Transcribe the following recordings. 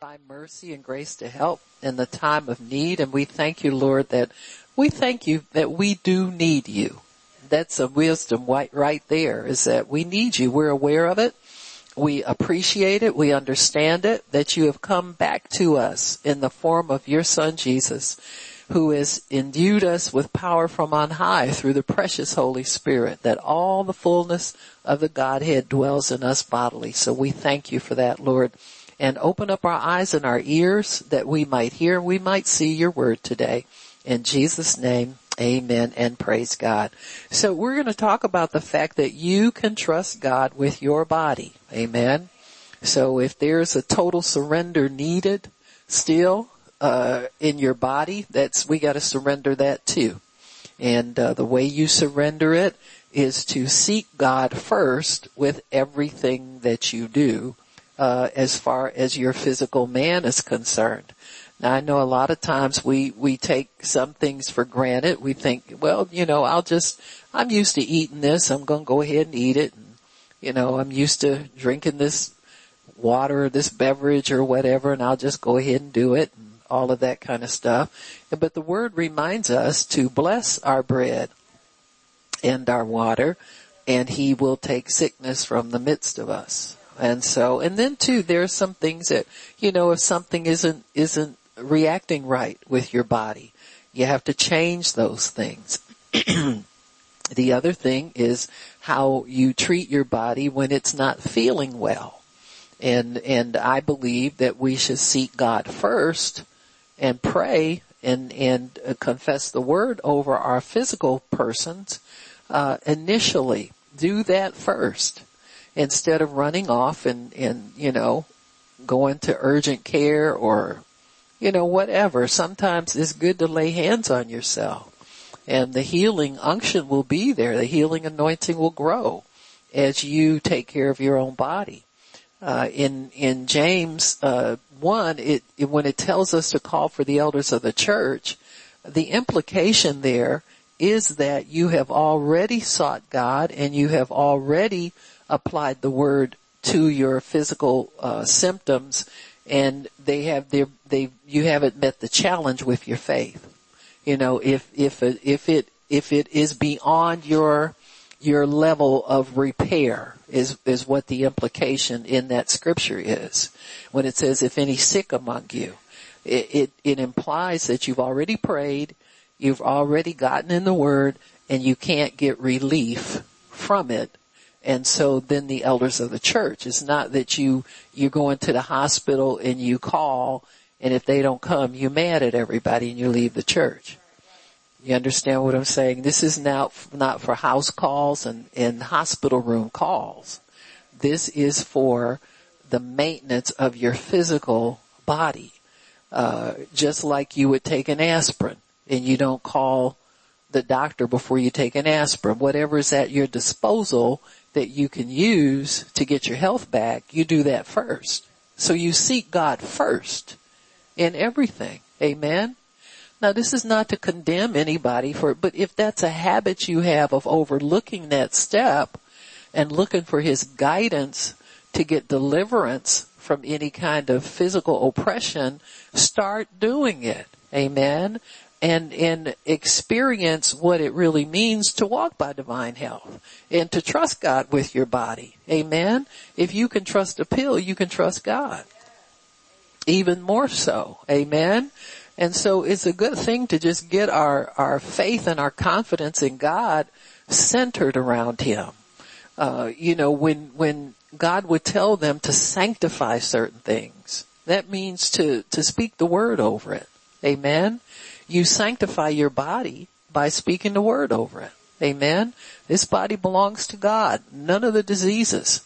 by mercy and grace to help in the time of need. And we thank you, Lord, that we thank you that we do need you. That's a wisdom right, right there is that we need you. We're aware of it. We appreciate it. We understand it that you have come back to us in the form of your son Jesus who has endued us with power from on high through the precious Holy Spirit, that all the fullness of the Godhead dwells in us bodily. So we thank you for that, Lord and open up our eyes and our ears that we might hear, we might see your word today. In Jesus name, amen and praise God. So we're going to talk about the fact that you can trust God with your body. Amen. So if there's a total surrender needed still, uh, in your body, that's, we gotta surrender that too. And, uh, the way you surrender it is to seek God first with everything that you do uh, as far as your physical man is concerned. Now I know a lot of times we, we take some things for granted. We think, well, you know, I'll just, I'm used to eating this. I'm going to go ahead and eat it. And, you know, I'm used to drinking this water this beverage or whatever and I'll just go ahead and do it and all of that kind of stuff. But the word reminds us to bless our bread and our water and he will take sickness from the midst of us. And so, and then too, there are some things that, you know, if something isn't, isn't reacting right with your body, you have to change those things. the other thing is how you treat your body when it's not feeling well. And, and I believe that we should seek God first and pray and, and uh, confess the word over our physical persons, uh, initially. Do that first instead of running off and, and, you know, going to urgent care or, you know, whatever. Sometimes it's good to lay hands on yourself and the healing unction will be there. The healing anointing will grow as you take care of your own body. Uh, in, in James, uh, one, it, it, when it tells us to call for the elders of the church, the implication there is that you have already sought God and you have already applied the word to your physical uh, symptoms and they have their they you haven't met the challenge with your faith. You know if if if it if it is beyond your your level of repair is is what the implication in that scripture is. When it says if any sick among you it, it, it implies that you've already prayed you've already gotten in the word and you can't get relief from it and so then the elders of the church. It's not that you, you're going to the hospital and you call and if they don't come, you're mad at everybody and you leave the church. You understand what I'm saying? This is now not for house calls and, and hospital room calls. This is for the maintenance of your physical body. Uh, just like you would take an aspirin and you don't call the doctor before you take an aspirin. Whatever is at your disposal, that you can use to get your health back, you do that first. So you seek God first in everything. Amen. Now this is not to condemn anybody for, it, but if that's a habit you have of overlooking that step and looking for his guidance to get deliverance from any kind of physical oppression, start doing it. Amen and, and experience what it really means to walk by divine health and to trust God with your body. Amen. If you can trust a pill, you can trust God. Even more so. Amen. And so it's a good thing to just get our, our faith and our confidence in God centered around Him. Uh, you know, when, when God would tell them to sanctify certain things, that means to, to speak the word over it. Amen. You sanctify your body by speaking the word over it. Amen. This body belongs to God. None of the diseases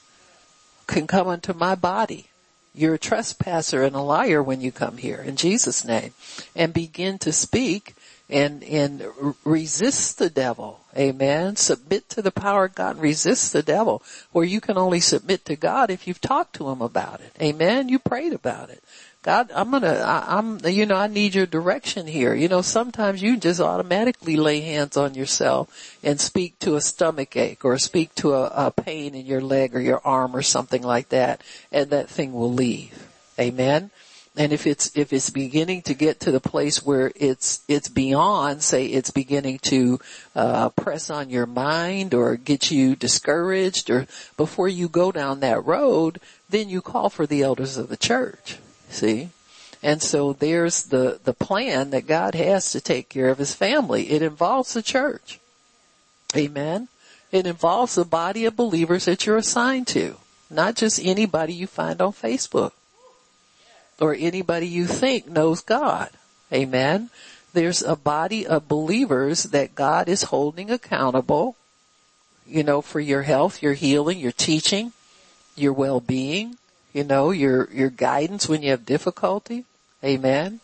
can come into my body. You're a trespasser and a liar when you come here in Jesus name and begin to speak and, and resist the devil. Amen. Submit to the power of God resist the devil where you can only submit to God if you've talked to him about it. Amen. You prayed about it. God, I'm gonna, I, am you know, I need your direction here. You know, sometimes you just automatically lay hands on yourself and speak to a stomach ache or speak to a, a pain in your leg or your arm or something like that and that thing will leave. Amen. And if it's, if it's beginning to get to the place where it's, it's beyond, say it's beginning to, uh, press on your mind or get you discouraged or before you go down that road, then you call for the elders of the church. See? And so there's the, the plan that God has to take care of his family. It involves the church. Amen. It involves the body of believers that you're assigned to, not just anybody you find on Facebook or anybody you think knows God. Amen. There's a body of believers that God is holding accountable, you know, for your health, your healing, your teaching, your well-being, you know, your, your guidance when you have difficulty. Amen.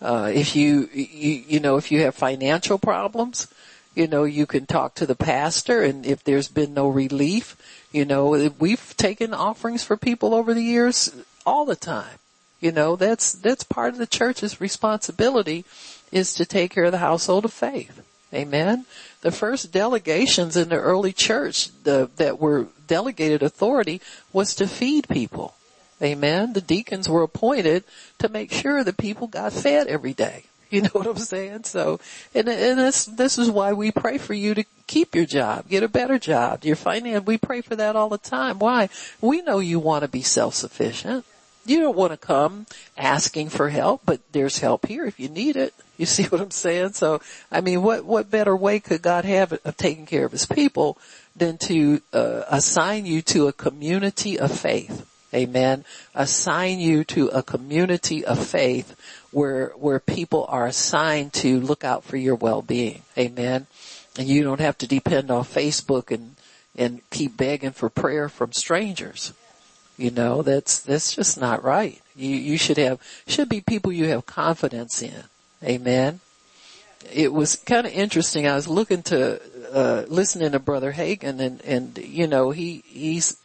Uh, if you, you, you know, if you have financial problems, you know, you can talk to the pastor and if there's been no relief, you know, we've taken offerings for people over the years all the time. You know, that's, that's part of the church's responsibility is to take care of the household of faith. Amen. The first delegations in the early church the, that were delegated authority was to feed people. Amen. The deacons were appointed to make sure that people got fed every day. You know what I'm saying? So, and, and this, this is why we pray for you to keep your job, get a better job, your finance. We pray for that all the time. Why? We know you want to be self-sufficient. You don't want to come asking for help, but there's help here if you need it. You see what I'm saying? So, I mean, what, what better way could God have of taking care of his people than to uh, assign you to a community of faith? Amen. Assign you to a community of faith where, where people are assigned to look out for your well-being. Amen. And you don't have to depend on Facebook and, and keep begging for prayer from strangers. You know, that's, that's just not right. You, you should have, should be people you have confidence in. Amen. It was kind of interesting. I was looking to, uh, listening to Brother Hagin and, and, you know, he, he's,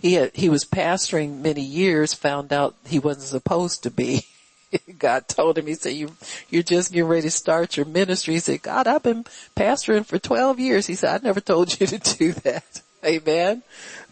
he had, he was pastoring many years, found out he wasn't supposed to be. God told him, he said, you, you're just getting ready to start your ministry. He said, God, I've been pastoring for 12 years. He said, I never told you to do that. Amen.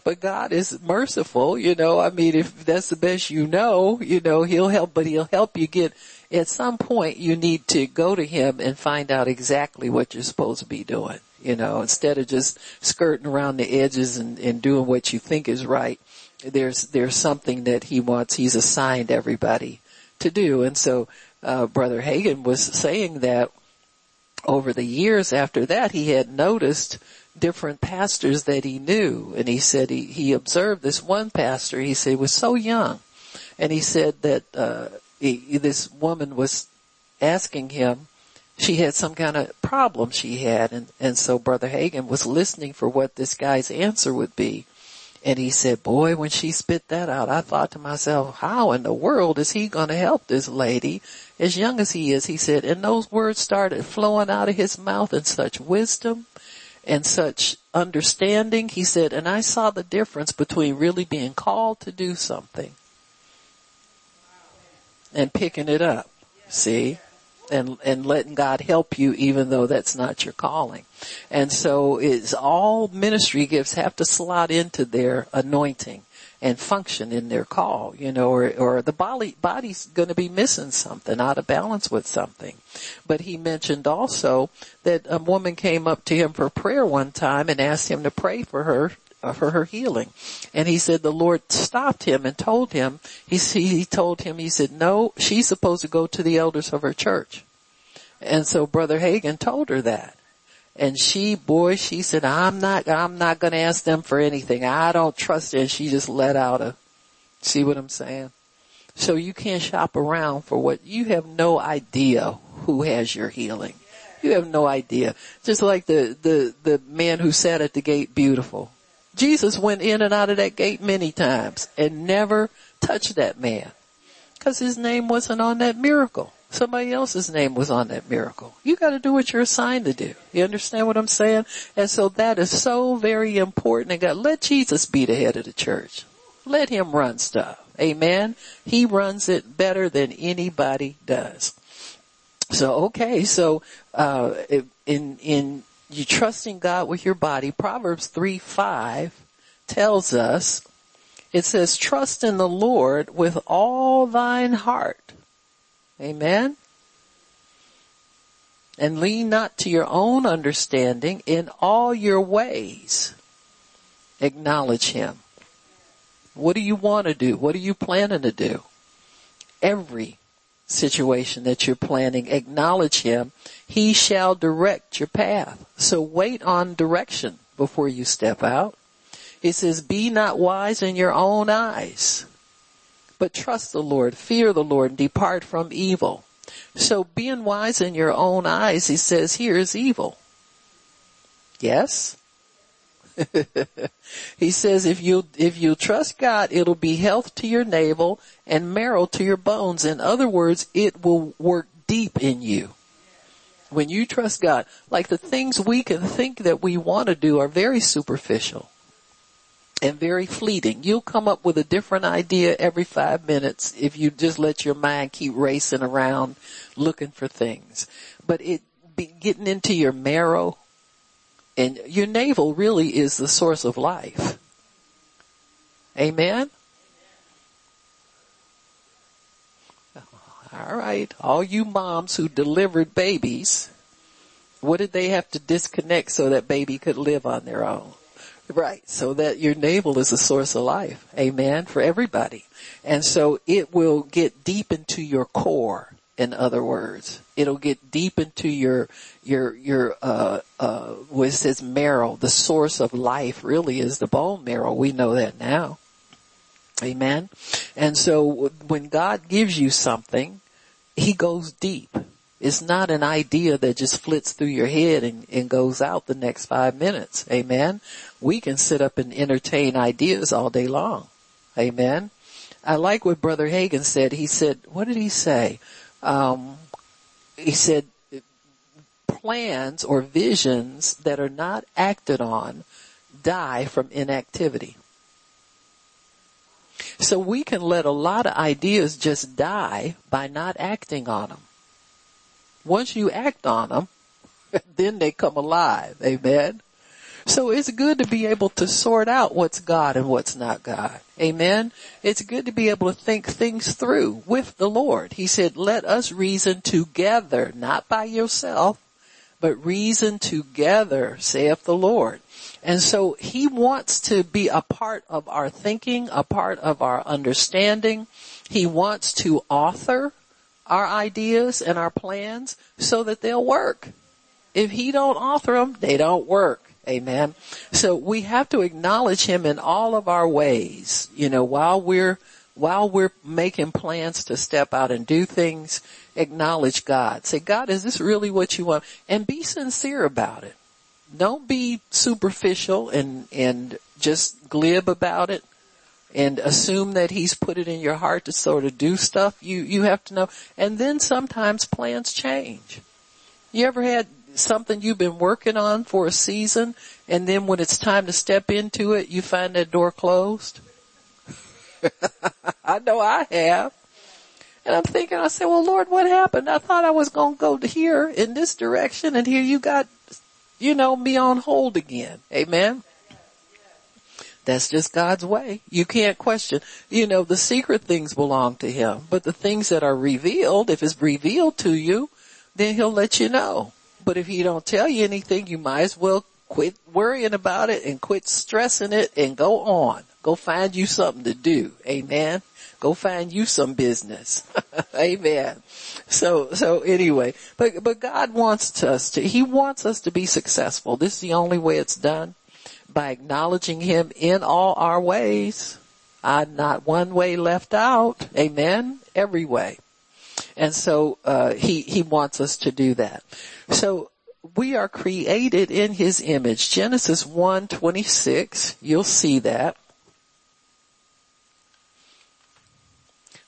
But God is merciful, you know, I mean, if that's the best you know, you know, he'll help, but he'll help you get, at some point you need to go to him and find out exactly what you're supposed to be doing you know, instead of just skirting around the edges and, and doing what you think is right, there's, there's something that he wants, he's assigned everybody to do. And so, uh, Brother Hagin was saying that over the years after that, he had noticed different pastors that he knew. And he said he, he observed this one pastor, he said was so young. And he said that, uh, he, this woman was asking him, she had some kind of problem she had and, and so Brother Hagin was listening for what this guy's answer would be. And he said, boy, when she spit that out, I thought to myself, how in the world is he going to help this lady as young as he is? He said, and those words started flowing out of his mouth in such wisdom and such understanding. He said, and I saw the difference between really being called to do something and picking it up. See? And, and letting God help you even though that's not your calling. And so it's all ministry gifts have to slot into their anointing and function in their call, you know, or, or the body, body's gonna be missing something, out of balance with something. But he mentioned also that a woman came up to him for prayer one time and asked him to pray for her for her healing. And he said the Lord stopped him and told him, he, he told him, he said, no, she's supposed to go to the elders of her church. And so Brother Hagin told her that. And she, boy, she said, I'm not, I'm not gonna ask them for anything. I don't trust it. And she just let out a, see what I'm saying? So you can't shop around for what, you have no idea who has your healing. You have no idea. Just like the, the, the man who sat at the gate beautiful. Jesus went in and out of that gate many times and never touched that man. Cause his name wasn't on that miracle. Somebody else's name was on that miracle. You gotta do what you're assigned to do. You understand what I'm saying? And so that is so very important and God, let Jesus be the head of the church. Let him run stuff. Amen. He runs it better than anybody does. So okay, so uh, in in you trusting God with your body, Proverbs 3 5 tells us, It says, trust in the Lord with all thine heart. Amen. And lean not to your own understanding in all your ways. Acknowledge him. What do you want to do? What are you planning to do? Every situation that you're planning, acknowledge him. He shall direct your path. So wait on direction before you step out. It says, be not wise in your own eyes, but trust the Lord, fear the Lord, and depart from evil. So being wise in your own eyes, he says, here is evil. Yes? he says if you if you trust God, it'll be health to your navel and marrow to your bones. In other words, it will work deep in you. When you trust God, like the things we can think that we want to do are very superficial and very fleeting. You'll come up with a different idea every five minutes if you just let your mind keep racing around looking for things. But it be getting into your marrow and your navel really is the source of life. Amen? All right. All you moms who delivered babies, what did they have to disconnect so that baby could live on their own? Right. So that your navel is a source of life. Amen. For everybody. And so it will get deep into your core in other words. It'll get deep into your, your, your, uh, uh, what says marrow. The source of life really is the bone marrow. We know that now. Amen. And so when God gives you something, He goes deep. It's not an idea that just flits through your head and, and goes out the next five minutes. Amen. We can sit up and entertain ideas all day long. Amen. I like what Brother Hagin said. He said, what did he say? um, he said plans or visions that are not acted on die from inactivity. So we can let a lot of ideas just die by not acting on them. Once you act on them, then they come alive. Amen. So it's good to be able to sort out what's God and what's not God. Amen. It's good to be able to think things through with the Lord. He said, let us reason together, not by yourself, but reason together, saith the Lord. And so he wants to be a part of our thinking, a part of our understanding. He wants to author our ideas and our plans so that they'll work. If he don't author them, they don't work. Amen. So we have to acknowledge him in all of our ways, you know, while we're, while we're making plans to step out and do things, acknowledge God. Say, God, is this really what you want? And be sincere about it. Don't be superficial and, and just glib about it and assume that he's put it in your heart to sort of do stuff. You, you have to know. And then sometimes plans change. You ever had something you've been working on for a season and then when it's time to step into it, you find that door closed? I know I have. And I'm thinking, I said, well Lord, what happened? I thought I was going to go to here in this direction and here you got, you know, me on hold again. Amen. That's just God's way. You can't question. You know, the secret things belong to Him, but the things that are revealed, if it's revealed to you, then He'll let you know. But if he don't tell you anything, you might as well quit worrying about it and quit stressing it and go on. Go find you something to do. Amen. Go find you some business. Amen. So, so anyway, but, but God wants us to, He wants us to be successful. This is the only way it's done by acknowledging Him in all our ways. Uh, not one way left out. Amen. Every way. And so, uh, He, He wants us to do that. So we are created in his image. Genesis 1:26, you'll see that.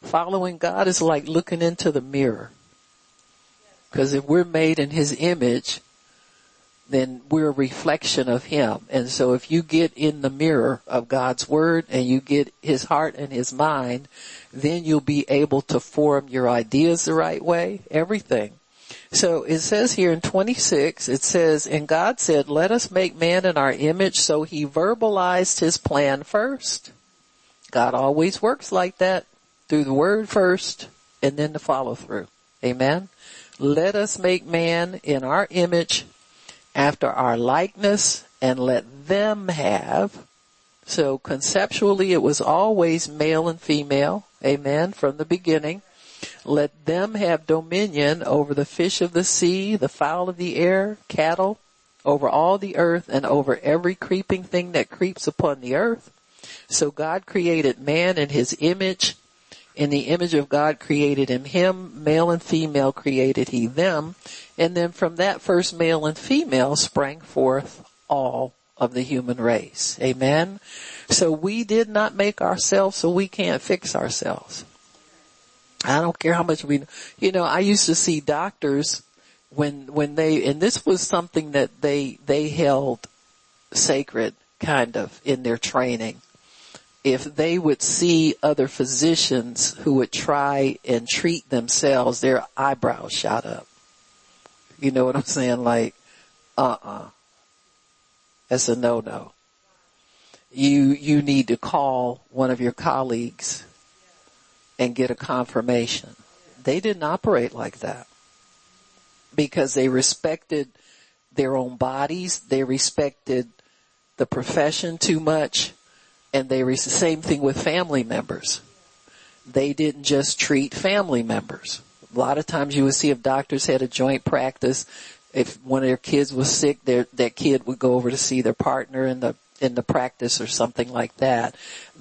Following God is like looking into the mirror. Because if we're made in his image, then we're a reflection of him. And so if you get in the mirror of God's word and you get his heart and his mind, then you'll be able to form your ideas the right way, everything. So it says here in 26, it says, and God said, let us make man in our image. So he verbalized his plan first. God always works like that through the word first and then the follow through. Amen. Let us make man in our image after our likeness and let them have. So conceptually it was always male and female. Amen. From the beginning. Let them have dominion over the fish of the sea, the fowl of the air, cattle, over all the earth and over every creeping thing that creeps upon the earth. So God created man in his image. In the image of God created him, him, male and female created he them. And then from that first male and female sprang forth all of the human race. Amen. So we did not make ourselves so we can't fix ourselves. I don't care how much we, you know, I used to see doctors when, when they, and this was something that they, they held sacred kind of in their training. If they would see other physicians who would try and treat themselves, their eyebrows shot up. You know what I'm saying? Like, uh-uh. That's a no-no. You, you need to call one of your colleagues and get a confirmation. They didn't operate like that because they respected their own bodies. They respected the profession too much and they were the same thing with family members. They didn't just treat family members. A lot of times you would see if doctors had a joint practice, if one of their kids was sick, their, that kid would go over to see their partner in the in the practice or something like that.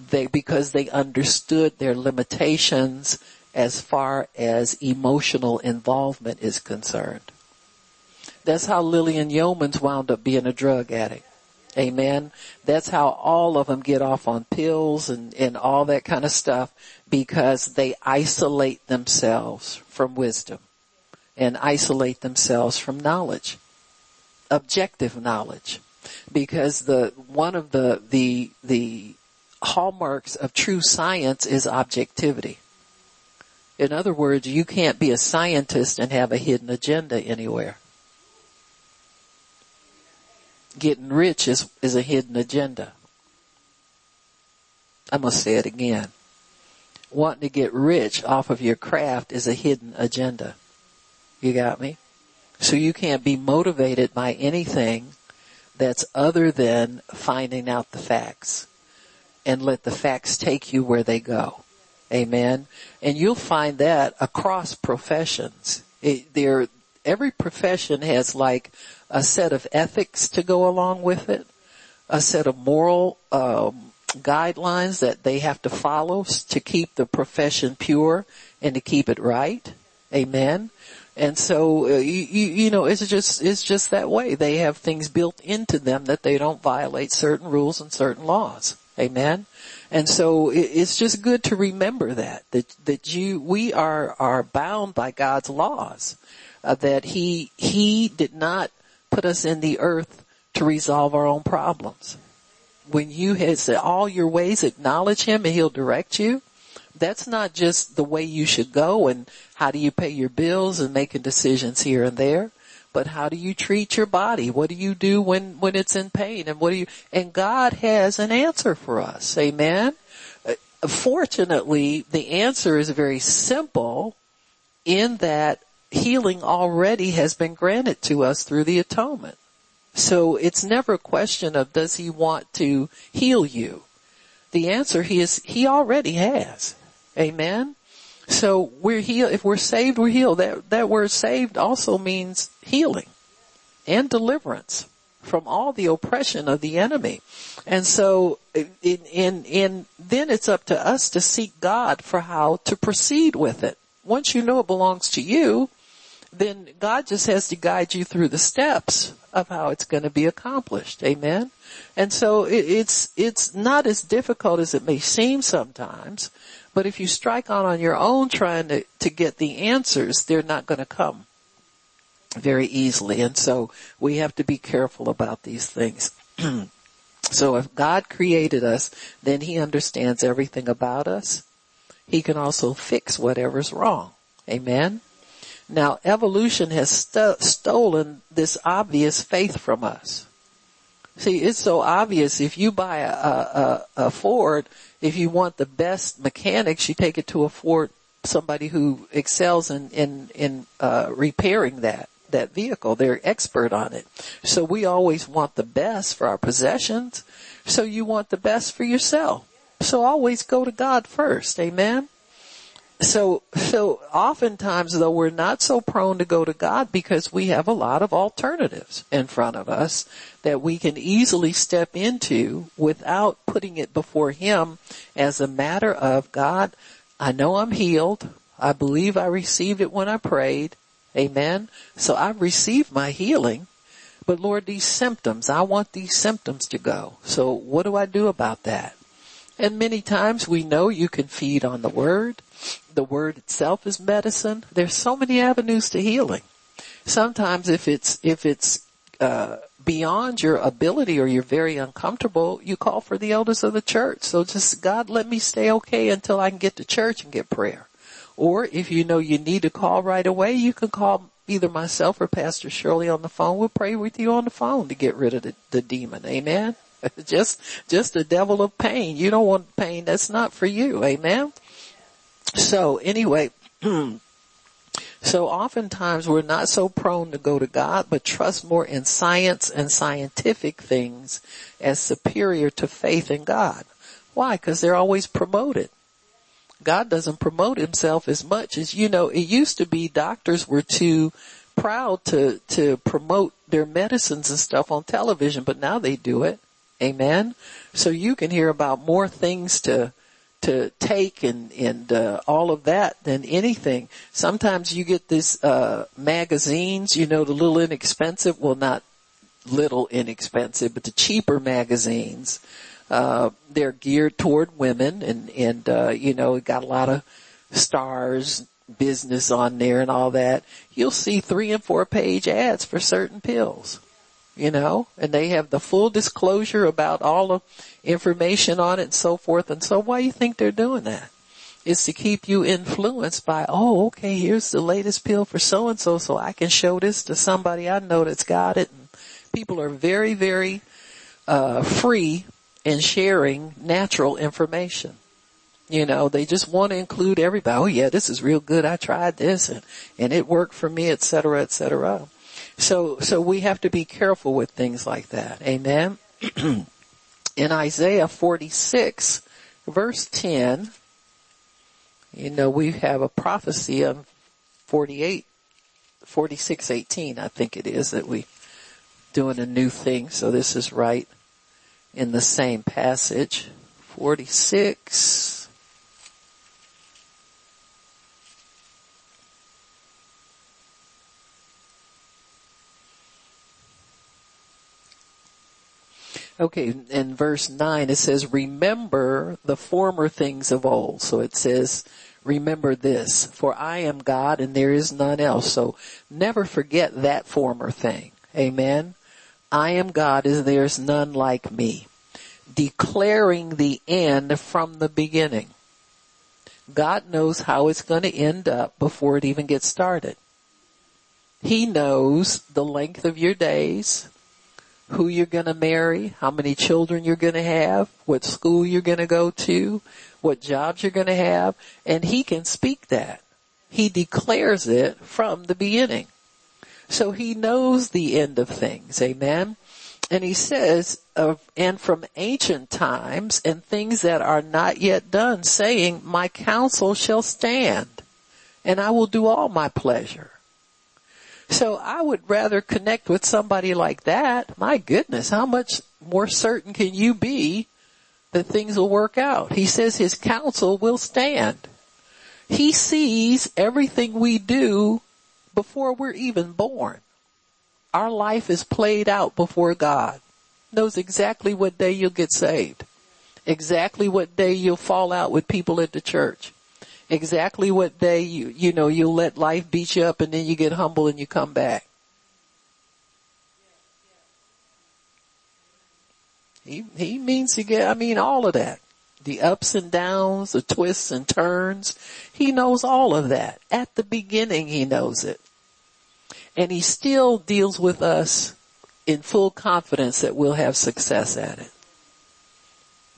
They, because they understood their limitations as far as emotional involvement is concerned. That's how Lillian Yeomans wound up being a drug addict. Amen. That's how all of them get off on pills and, and all that kind of stuff because they isolate themselves from wisdom and isolate themselves from knowledge. Objective knowledge because the one of the the the hallmarks of true science is objectivity. In other words, you can't be a scientist and have a hidden agenda anywhere. Getting rich is, is a hidden agenda. I must say it again. Wanting to get rich off of your craft is a hidden agenda. You got me? So you can't be motivated by anything that's other than finding out the facts and let the facts take you where they go. Amen. And you'll find that across professions. It, there, every profession has like a set of ethics to go along with it, a set of moral um, guidelines that they have to follow to keep the profession pure and to keep it right. Amen. And so, uh, you, you, know, it's just, it's just that way. They have things built into them that they don't violate certain rules and certain laws. Amen. And so it's just good to remember that, that, that you, we are, are bound by God's laws, uh, that he, he did not put us in the earth to resolve our own problems. When you had said all your ways acknowledge him and he'll direct you, that's not just the way you should go and how do you pay your bills and making decisions here and there, but how do you treat your body? What do you do when, when it's in pain and what do you, and God has an answer for us. Amen. Uh, fortunately, the answer is very simple in that healing already has been granted to us through the atonement. So it's never a question of does he want to heal you? The answer he is, he already has. Amen. So we're healed. If we're saved, we're healed. That, that word saved also means healing and deliverance from all the oppression of the enemy. And so, in, in, in, then it's up to us to seek God for how to proceed with it. Once you know it belongs to you, then God just has to guide you through the steps of how it's going to be accomplished. Amen. And so it, it's, it's not as difficult as it may seem sometimes, but if you strike out on your own trying to, to get the answers, they're not going to come very easily. And so we have to be careful about these things. so if God created us, then he understands everything about us. He can also fix whatever's wrong. Amen. Now evolution has st- stolen this obvious faith from us. See, it's so obvious. If you buy a, a, a Ford, if you want the best mechanics, you take it to a Ford, somebody who excels in, in, in, uh, repairing that, that vehicle. They're expert on it. So we always want the best for our possessions. So you want the best for yourself. So always go to God first. Amen so, so oftentimes though we're not so prone to go to God because we have a lot of alternatives in front of us that we can easily step into without putting it before Him as a matter of God, I know I'm healed. I believe I received it when I prayed. Amen. So I've received my healing. But Lord, these symptoms, I want these symptoms to go. So what do I do about that? And many times we know you can feed on the word the word itself is medicine. There's so many avenues to healing. Sometimes if it's, if it's, uh, beyond your ability or you're very uncomfortable, you call for the elders of the church. So just, God, let me stay okay until I can get to church and get prayer. Or if you know you need to call right away, you can call either myself or Pastor Shirley on the phone. We'll pray with you on the phone to get rid of the, the demon. Amen. just, just the devil of pain. You don't want pain. That's not for you. Amen. So anyway, so oftentimes we're not so prone to go to God, but trust more in science and scientific things as superior to faith in God. Why? Because they're always promoted. God doesn't promote himself as much as, you know, it used to be doctors were too proud to, to promote their medicines and stuff on television, but now they do it. Amen. So you can hear about more things to, to take and and uh, all of that than anything. Sometimes you get these uh, magazines, you know, the little inexpensive, well, not little inexpensive, but the cheaper magazines. Uh, they're geared toward women, and and uh, you know, got a lot of stars, business on there, and all that. You'll see three and four page ads for certain pills you know, and they have the full disclosure about all the information on it and so forth. And so why do you think they're doing that? It's to keep you influenced by, oh, okay, here's the latest pill for so and so, so I can show this to somebody I know that's got it. And people are very, very, uh, free in sharing natural information. You know, they just want to include everybody. Oh yeah, this is real good. I tried this and, and it worked for me, et cetera, et cetera. So, so we have to be careful with things like that. Amen. In Isaiah 46 verse 10, you know, we have a prophecy of 48, 46, 18, I think it is that we doing a new thing. So this is right in the same passage. 46, Okay, in verse 9 it says, remember the former things of old. So it says, remember this, for I am God and there is none else. So never forget that former thing. Amen. I am God and there is none like me. Declaring the end from the beginning. God knows how it's going to end up before it even gets started. He knows the length of your days, who you're going to marry, how many children you're going to have, what school you're going to go to, what jobs you're going to have, and he can speak that. He declares it from the beginning. So he knows the end of things, amen? And he says, and from ancient times and things that are not yet done, saying, my counsel shall stand, and I will do all my pleasure. So I would rather connect with somebody like that. My goodness, how much more certain can you be that things will work out? He says his counsel will stand. He sees everything we do before we're even born. Our life is played out before God. Knows exactly what day you'll get saved. Exactly what day you'll fall out with people at the church exactly what they you, you know, you let life beat you up and then you get humble and you come back. He, he means to get, I mean all of that. The ups and downs, the twists and turns. He knows all of that. At the beginning he knows it. And he still deals with us in full confidence that we'll have success at it.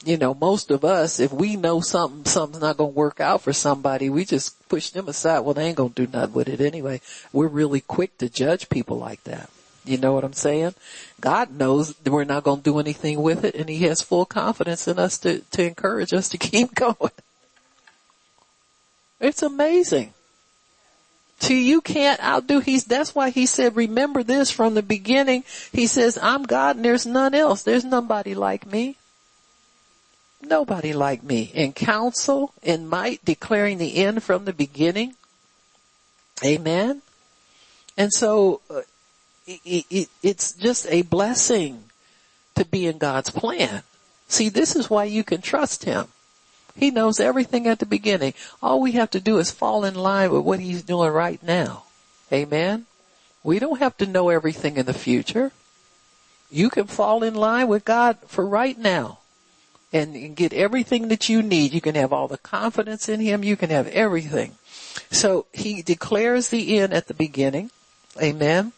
You know, most of us, if we know something, something's not going to work out for somebody, we just push them aside. Well, they ain't going to do nothing with it anyway. We're really quick to judge people like that. You know what I'm saying? God knows that we're not going to do anything with it and he has full confidence in us to, to encourage us to keep going. It's amazing. To you can't outdo, he's, that's why he said, remember this from the beginning. He says, I'm God and there's none else. There's nobody like me. Nobody like me. In counsel, in might, declaring the end from the beginning. Amen. And so, uh, it, it, it's just a blessing to be in God's plan. See, this is why you can trust Him. He knows everything at the beginning. All we have to do is fall in line with what He's doing right now. Amen. We don't have to know everything in the future. You can fall in line with God for right now and, get everything that you need. You can have all the confidence in Him. You can have everything. So He declares the end at the beginning. Amen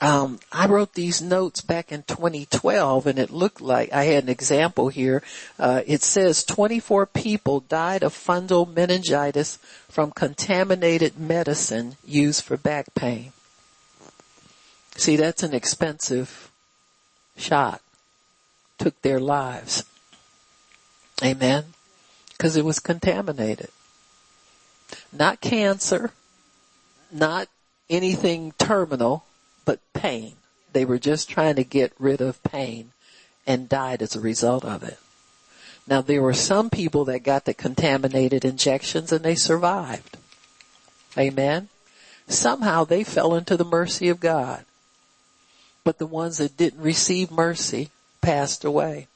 um, I wrote these notes back in 2012 and it looked like I had an example here. Uh, it says 24 people died of fungal meningitis from contaminated medicine used for back pain. See, that's an expensive shot. Took their lives. Amen. Cause it was contaminated. Not cancer, not anything terminal, but pain. They were just trying to get rid of pain and died as a result of it. Now there were some people that got the contaminated injections and they survived. Amen. Somehow they fell into the mercy of God. But the ones that didn't receive mercy passed away.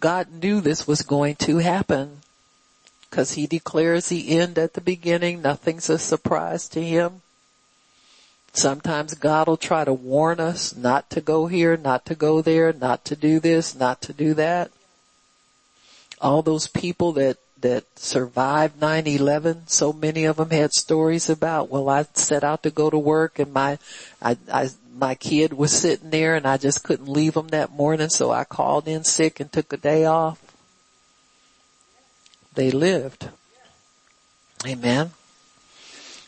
God knew this was going to happen because he declares the end at the beginning. Nothing's a surprise to him. Sometimes God will try to warn us not to go here, not to go there, not to do this, not to do that. All those people that, that survived 9-11, so many of them had stories about, well, I set out to go to work and my, I, I, my kid was sitting there and I just couldn't leave him that morning, so I called in sick and took a day off. They lived. Amen.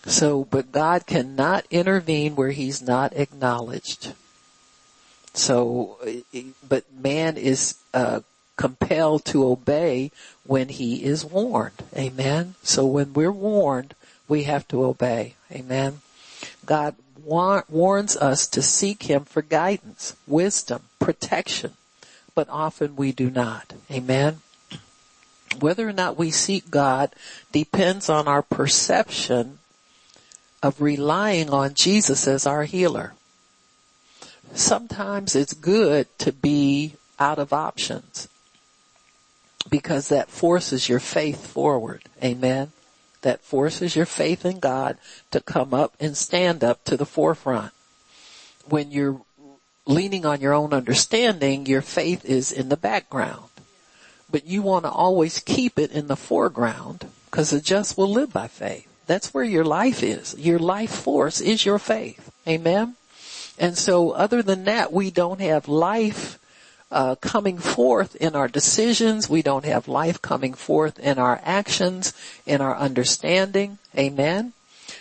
So, but God cannot intervene where he's not acknowledged. So, but man is, uh, compelled to obey when he is warned. Amen. So when we're warned, we have to obey. Amen. God war- warns us to seek him for guidance, wisdom, protection, but often we do not. Amen. Whether or not we seek God depends on our perception of relying on Jesus as our healer. Sometimes it's good to be out of options because that forces your faith forward. Amen. That forces your faith in God to come up and stand up to the forefront. When you're leaning on your own understanding, your faith is in the background. But you want to always keep it in the foreground because the just will live by faith. That's where your life is. Your life force is your faith. Amen. And so other than that, we don't have life uh, coming forth in our decisions. We don't have life coming forth in our actions, in our understanding. Amen.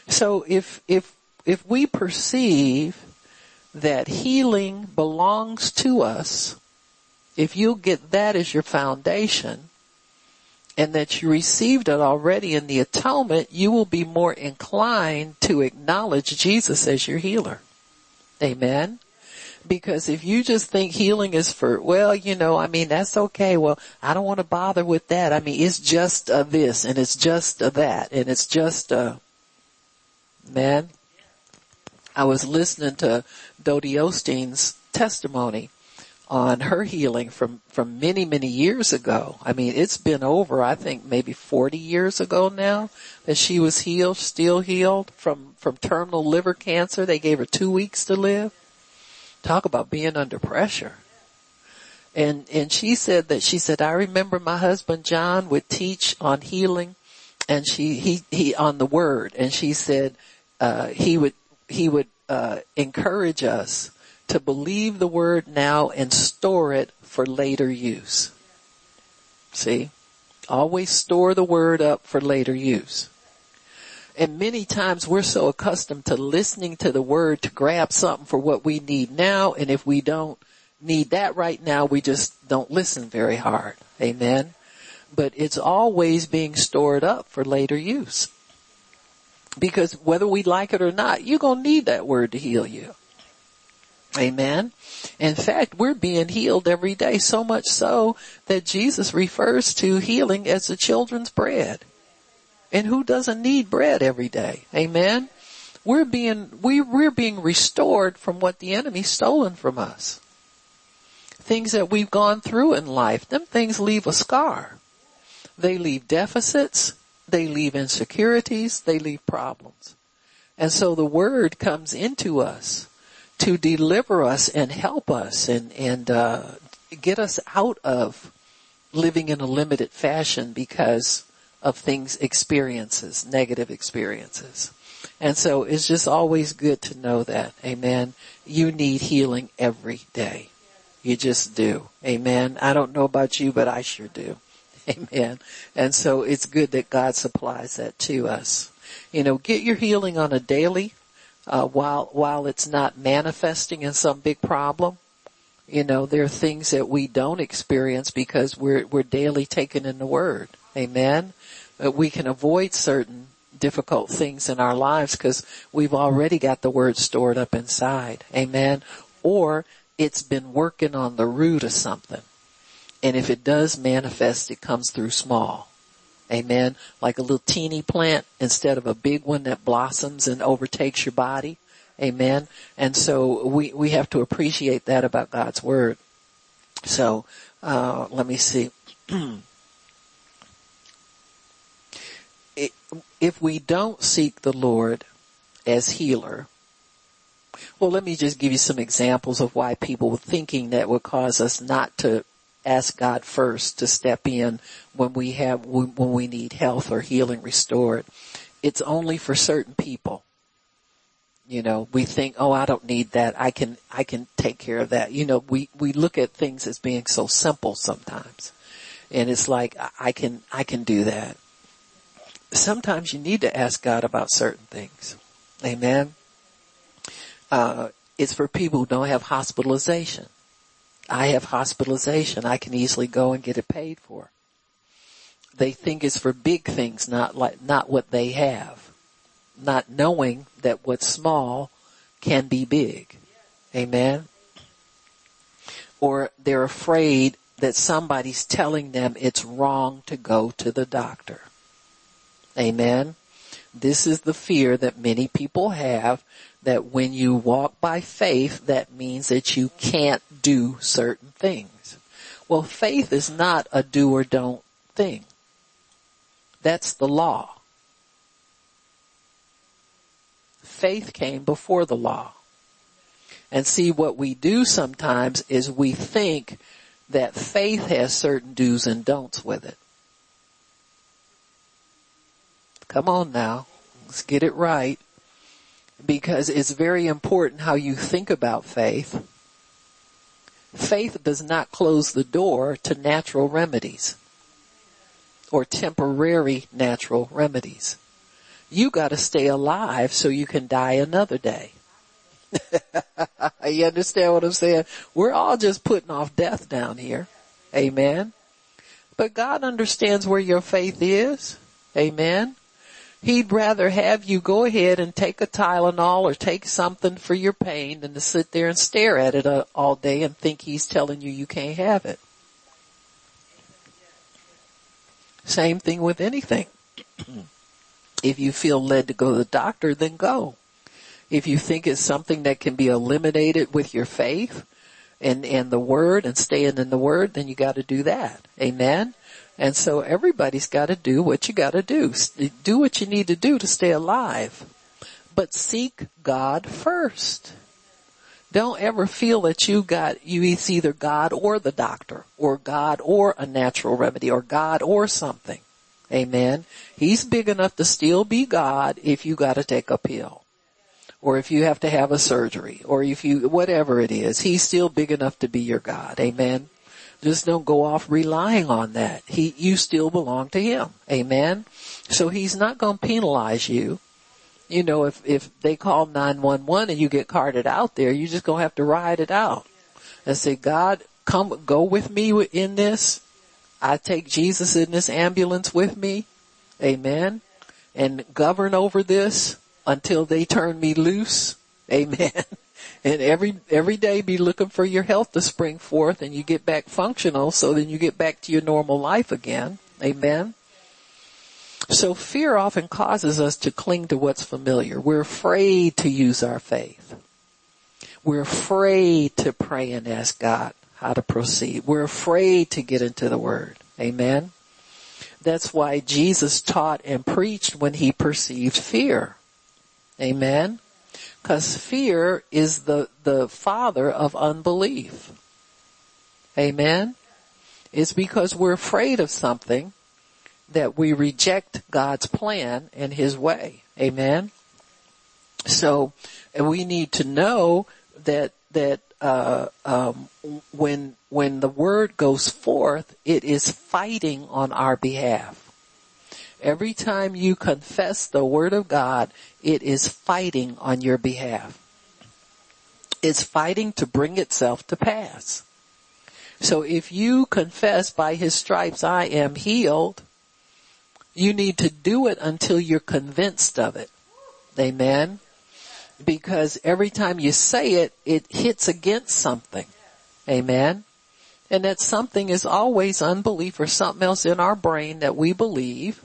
So if, if, if we perceive that healing belongs to us, if you'll get that as your foundation, and that you received it already in the atonement, you will be more inclined to acknowledge Jesus as your healer. Amen. Because if you just think healing is for, well, you know, I mean, that's okay. Well, I don't want to bother with that. I mean, it's just uh, this and it's just uh, that and it's just, uh, man, I was listening to Dodie Osteen's testimony on her healing from, from many, many years ago. I mean, it's been over, I think maybe 40 years ago now that she was healed, still healed from, from terminal liver cancer. They gave her two weeks to live. Talk about being under pressure. And, and she said that she said, I remember my husband John would teach on healing and she, he, he, on the word and she said, uh, he would, he would uh, encourage us to believe the word now and store it for later use. See? Always store the word up for later use. And many times we're so accustomed to listening to the word to grab something for what we need now. And if we don't need that right now, we just don't listen very hard. Amen. But it's always being stored up for later use. Because whether we like it or not, you're going to need that word to heal you. Amen. In fact, we're being healed every day, so much so that Jesus refers to healing as the children's bread. And who doesn't need bread every day? Amen. We're being, we, we're being restored from what the enemy's stolen from us. Things that we've gone through in life, them things leave a scar. They leave deficits, they leave insecurities, they leave problems. And so the word comes into us to deliver us and help us and, and, uh, get us out of living in a limited fashion because of things, experiences, negative experiences. And so it's just always good to know that. Amen. You need healing every day. You just do. Amen. I don't know about you, but I sure do. Amen. And so it's good that God supplies that to us. You know, get your healing on a daily uh, while while it's not manifesting in some big problem. You know, there are things that we don't experience because we're we're daily taken in the Word. Amen. But we can avoid certain difficult things in our lives because we've already got the Word stored up inside. Amen. Or it's been working on the root of something. And if it does manifest, it comes through small. Amen. Like a little teeny plant instead of a big one that blossoms and overtakes your body. Amen. And so we, we have to appreciate that about God's word. So, uh, let me see. if we don't seek the Lord as healer, well, let me just give you some examples of why people were thinking that would cause us not to ask God first to step in when we have, when we need health or healing restored. It's only for certain people. You know, we think, oh, I don't need that. I can, I can take care of that. You know, we, we look at things as being so simple sometimes. And it's like, I can, I can do that. Sometimes you need to ask God about certain things. Amen. Uh, it's for people who don't have hospitalization. I have hospitalization. I can easily go and get it paid for. They think it's for big things, not like, not what they have. Not knowing that what's small can be big. Amen. Or they're afraid that somebody's telling them it's wrong to go to the doctor. Amen. This is the fear that many people have that when you walk by faith, that means that you can't do certain things. Well, faith is not a do or don't thing. That's the law. Faith came before the law. And see what we do sometimes is we think that faith has certain do's and don'ts with it. Come on now. Let's get it right. Because it's very important how you think about faith. Faith does not close the door to natural remedies or temporary natural remedies. You gotta stay alive so you can die another day. you understand what I'm saying? We're all just putting off death down here. Amen. But God understands where your faith is. Amen. He'd rather have you go ahead and take a Tylenol or take something for your pain than to sit there and stare at it uh, all day and think he's telling you you can't have it. Same thing with anything. if you feel led to go to the doctor, then go. If you think it's something that can be eliminated with your faith and, and the word and staying in the word, then you gotta do that. Amen? And so everybody's gotta do what you gotta do. Do what you need to do to stay alive. But seek God first. Don't ever feel that you got, you it's either God or the doctor, or God or a natural remedy, or God or something. Amen. He's big enough to still be God if you gotta take a pill. Or if you have to have a surgery, or if you, whatever it is, He's still big enough to be your God. Amen. Just don't go off relying on that. He, you still belong to Him. Amen. So He's not going to penalize you. You know, if, if they call 911 and you get carted out there, you're just gonna have to ride it out and say, God, come, go with me in this. I take Jesus in this ambulance with me. Amen. And govern over this until they turn me loose. Amen. And every, every day be looking for your health to spring forth and you get back functional so then you get back to your normal life again. Amen. So fear often causes us to cling to what's familiar. We're afraid to use our faith. We're afraid to pray and ask God how to proceed. We're afraid to get into the word. Amen. That's why Jesus taught and preached when he perceived fear. Amen. Cause fear is the, the father of unbelief. Amen. It's because we're afraid of something that we reject God's plan and his way. Amen. So we need to know that, that, uh, um, when, when the word goes forth, it is fighting on our behalf. Every time you confess the word of God, it is fighting on your behalf. It's fighting to bring itself to pass. So if you confess by his stripes I am healed, you need to do it until you're convinced of it. Amen. Because every time you say it, it hits against something. Amen. And that something is always unbelief or something else in our brain that we believe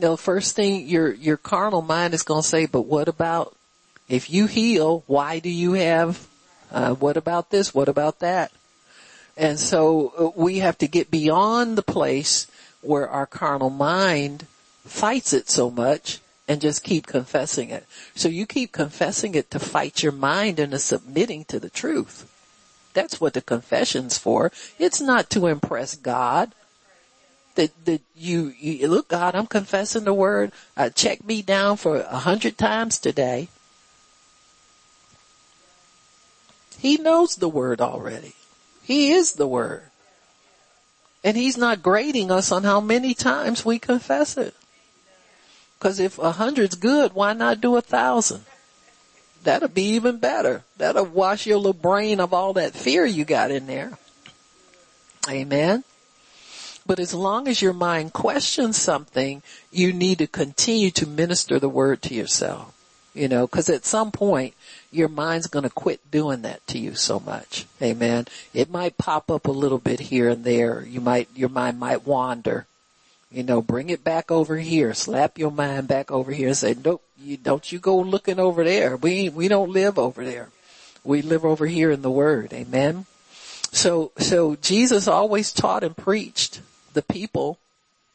the first thing your, your carnal mind is going to say, but what about if you heal, why do you have, uh, what about this? What about that? And so uh, we have to get beyond the place where our carnal mind fights it so much and just keep confessing it. So you keep confessing it to fight your mind into submitting to the truth. That's what the confession's for. It's not to impress God that, that you, you, look God, I'm confessing the word. Uh, check me down for a hundred times today. He knows the word already. He is the word. And he's not grading us on how many times we confess it. Cause if a hundred's good, why not do a thousand? That'll be even better. That'll wash your little brain of all that fear you got in there. Amen. But as long as your mind questions something, you need to continue to minister the word to yourself. You know, cause at some point, your mind's gonna quit doing that to you so much. Amen. It might pop up a little bit here and there. You might, your mind might wander. You know, bring it back over here. Slap your mind back over here and say, nope, you, don't you go looking over there. We, we don't live over there. We live over here in the Word. Amen. So, so Jesus always taught and preached the people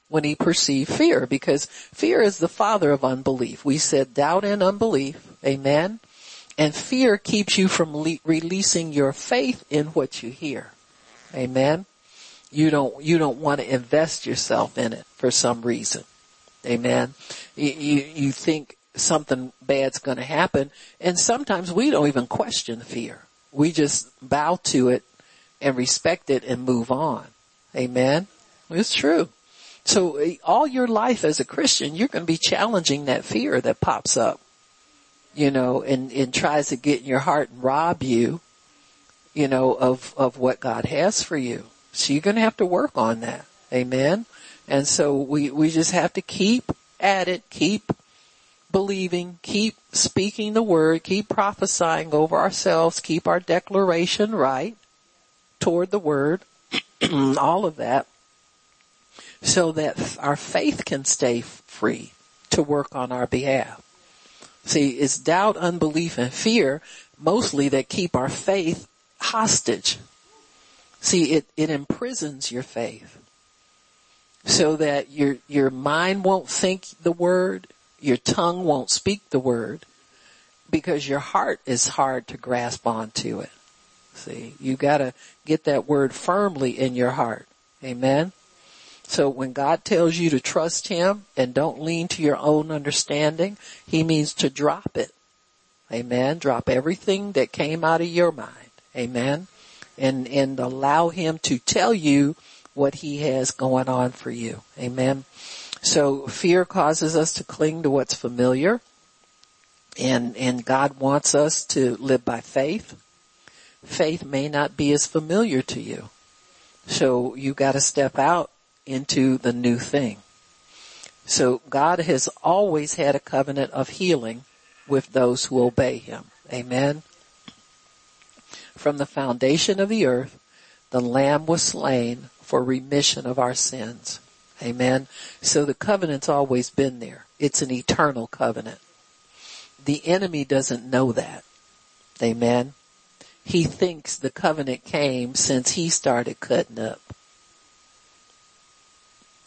when he perceived fear because fear is the father of unbelief. We said doubt and unbelief. Amen. And fear keeps you from le- releasing your faith in what you hear. Amen. You don't, you don't want to invest yourself in it for some reason. Amen. You, you, you think something bad's going to happen and sometimes we don't even question fear. We just bow to it and respect it and move on. Amen. It's true. So eh, all your life as a Christian, you're going to be challenging that fear that pops up, you know, and, and tries to get in your heart and rob you, you know, of, of what God has for you. So you're going to have to work on that. Amen. And so we, we just have to keep at it, keep believing, keep speaking the word, keep prophesying over ourselves, keep our declaration right toward the word, all of that so that our faith can stay free to work on our behalf. See, it's doubt, unbelief, and fear mostly that keep our faith hostage. See, it, it imprisons your faith so that your, your mind won't think the word, your tongue won't speak the word because your heart is hard to grasp onto it. See, you gotta get that word firmly in your heart. Amen. So when God tells you to trust Him and don't lean to your own understanding, He means to drop it Amen. Drop everything that came out of your mind. Amen. And, and allow him to tell you what he has going on for you. Amen. So fear causes us to cling to what's familiar and, and God wants us to live by faith. Faith may not be as familiar to you. So you gotta step out into the new thing. So God has always had a covenant of healing with those who obey Him. Amen. From the foundation of the earth, the Lamb was slain for remission of our sins. Amen. So the covenant's always been there. It's an eternal covenant. The enemy doesn't know that. Amen. He thinks the covenant came since he started cutting up.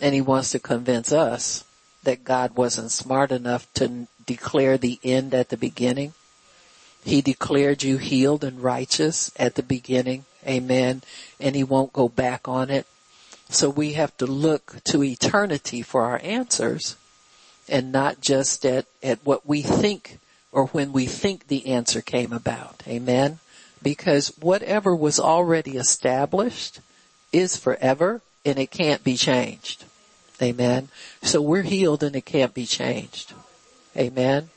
And he wants to convince us that God wasn't smart enough to declare the end at the beginning. He declared you healed and righteous at the beginning. Amen. And he won't go back on it. So we have to look to eternity for our answers and not just at, at what we think or when we think the answer came about. Amen. Because whatever was already established is forever and it can't be changed. Amen. So we're healed and it can't be changed. Amen.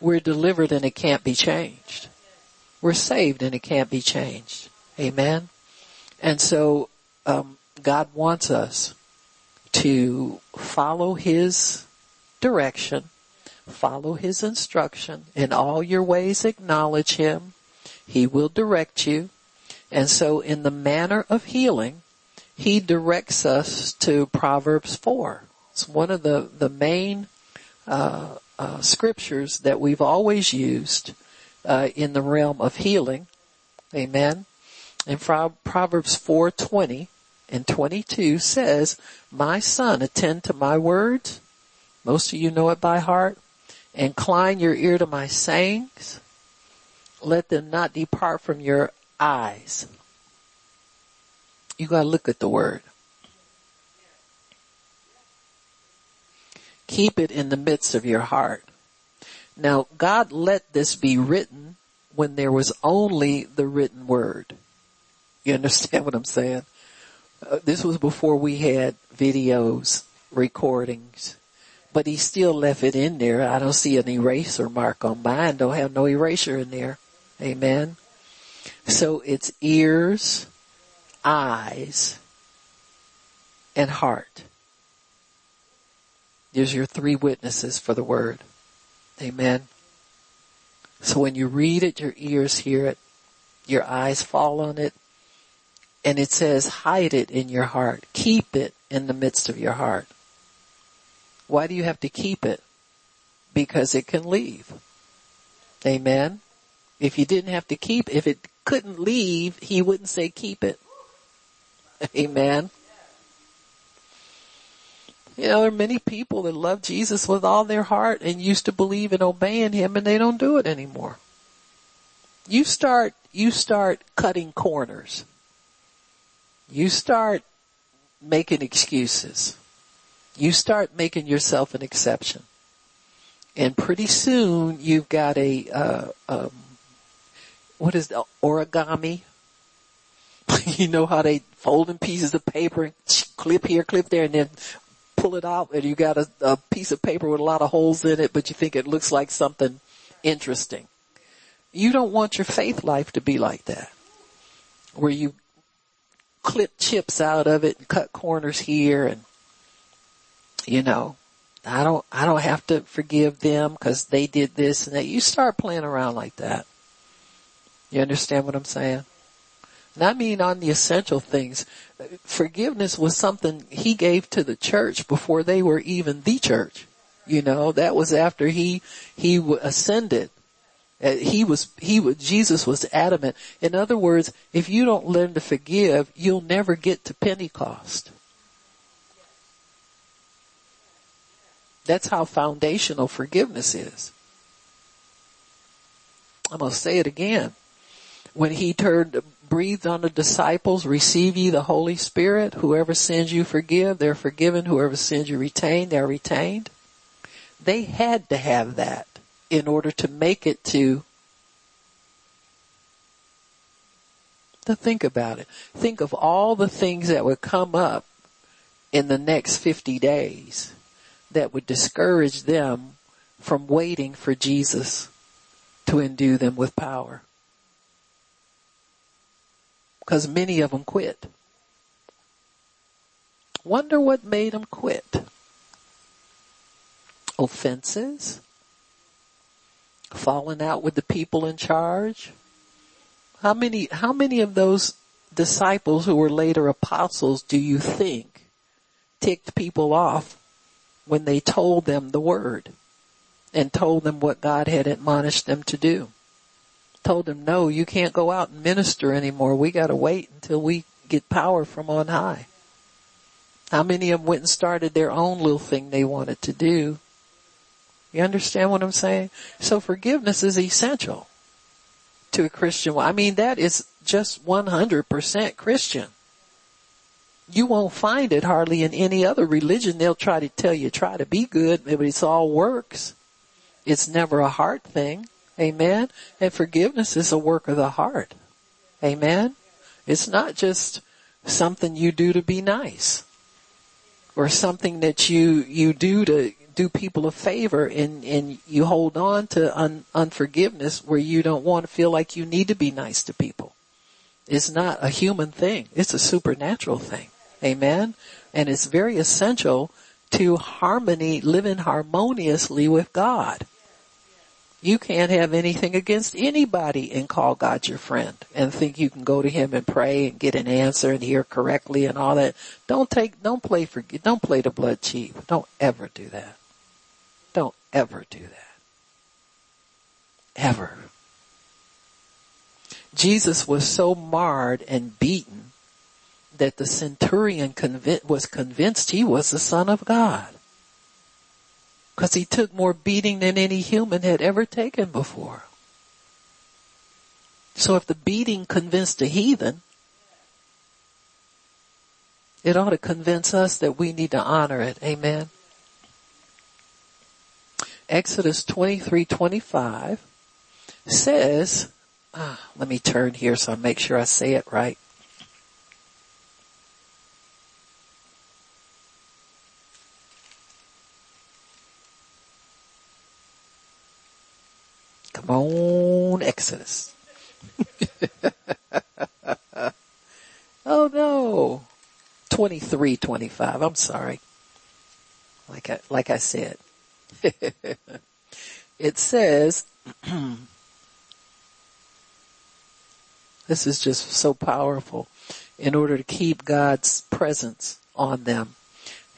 We're delivered and it can't be changed. We're saved and it can't be changed. Amen. And so, um, God wants us to follow His direction, follow His instruction, in all your ways acknowledge Him. He will direct you. And so in the manner of healing, He directs us to Proverbs 4. It's one of the, the main, uh, uh, scriptures that we've always used, uh, in the realm of healing. Amen. In Proverbs 420, and 22 says, my son, attend to my words. Most of you know it by heart. Incline your ear to my sayings. Let them not depart from your eyes. You gotta look at the word. Keep it in the midst of your heart. Now God let this be written when there was only the written word. You understand what I'm saying? Uh, this was before we had videos, recordings, but he still left it in there. I don't see an eraser mark on mine. Don't have no eraser in there. Amen. So it's ears, eyes, and heart. There's your three witnesses for the word. Amen. So when you read it, your ears hear it, your eyes fall on it, and it says, hide it in your heart. Keep it in the midst of your heart. Why do you have to keep it? Because it can leave. Amen. If you didn't have to keep, if it couldn't leave, he wouldn't say keep it. Amen. You know, there are many people that love Jesus with all their heart and used to believe in obeying him and they don't do it anymore. You start, you start cutting corners you start making excuses. You start making yourself an exception. And pretty soon you've got a, uh, um, what is the origami? you know how they fold in pieces of paper clip here, clip there, and then pull it out and you got a, a piece of paper with a lot of holes in it, but you think it looks like something interesting. You don't want your faith life to be like that. Where you clip chips out of it and cut corners here and, you know, I don't, I don't have to forgive them because they did this and that. You start playing around like that. You understand what I'm saying? And I mean on the essential things. Forgiveness was something he gave to the church before they were even the church. You know, that was after he, he ascended. Uh, he was, he was, Jesus was adamant. In other words, if you don't learn to forgive, you'll never get to Pentecost. That's how foundational forgiveness is. I'm going to say it again. When he turned, breathed on the disciples, receive ye the Holy Spirit. Whoever sins you forgive, they're forgiven. Whoever sins you retain, they're retained. They had to have that in order to make it to to think about it. Think of all the things that would come up in the next 50 days that would discourage them from waiting for Jesus to endue them with power. Because many of them quit. Wonder what made them quit. Offenses? Falling out with the people in charge? How many, how many of those disciples who were later apostles do you think ticked people off when they told them the word and told them what God had admonished them to do? Told them, no, you can't go out and minister anymore. We gotta wait until we get power from on high. How many of them went and started their own little thing they wanted to do? You understand what I'm saying? So forgiveness is essential to a Christian. I mean, that is just 100% Christian. You won't find it hardly in any other religion. They'll try to tell you, try to be good, but it's all works. It's never a heart thing. Amen. And forgiveness is a work of the heart. Amen. It's not just something you do to be nice or something that you, you do to do people a favor and, and you hold on to un, unforgiveness where you don't want to feel like you need to be nice to people. It's not a human thing. It's a supernatural thing. Amen. And it's very essential to harmony, living harmoniously with God. You can't have anything against anybody and call God your friend and think you can go to him and pray and get an answer and hear correctly and all that. Don't take, don't play for, don't play the blood cheap. Don't ever do that. Don't ever do that. Ever. Jesus was so marred and beaten that the centurion was convinced he was the son of God. Cause he took more beating than any human had ever taken before. So if the beating convinced a heathen, it ought to convince us that we need to honor it. Amen. Exodus 23, 25 says, ah, let me turn here so I make sure I say it right. Come Exodus. oh no. 23, 25. I'm sorry. Like I, like I said. it says, this is just so powerful in order to keep God's presence on them.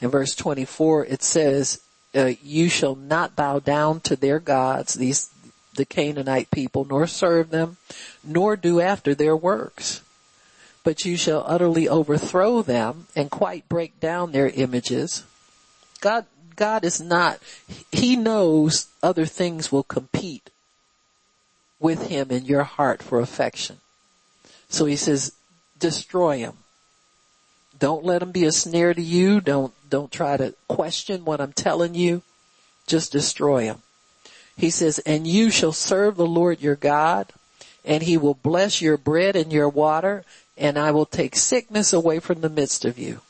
In verse 24 it says, uh, you shall not bow down to their gods, these the Canaanite people, nor serve them, nor do after their works. But you shall utterly overthrow them and quite break down their images. God, God is not, He knows other things will compete with Him in your heart for affection. So He says, destroy them. Don't let them be a snare to you. Don't, don't try to question what I'm telling you. Just destroy them. He says, and you shall serve the Lord your God and he will bless your bread and your water and I will take sickness away from the midst of you.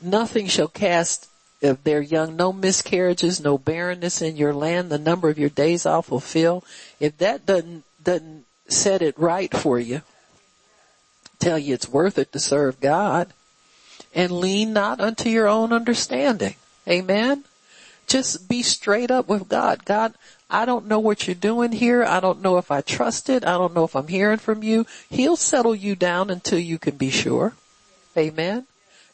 Nothing shall cast of their young, no miscarriages, no barrenness in your land, the number of your days I'll fulfill. If that doesn't, doesn't set it right for you, tell you it's worth it to serve God and lean not unto your own understanding. Amen. Just be straight up with God. God, I don't know what you're doing here. I don't know if I trust it. I don't know if I'm hearing from you. He'll settle you down until you can be sure. Amen.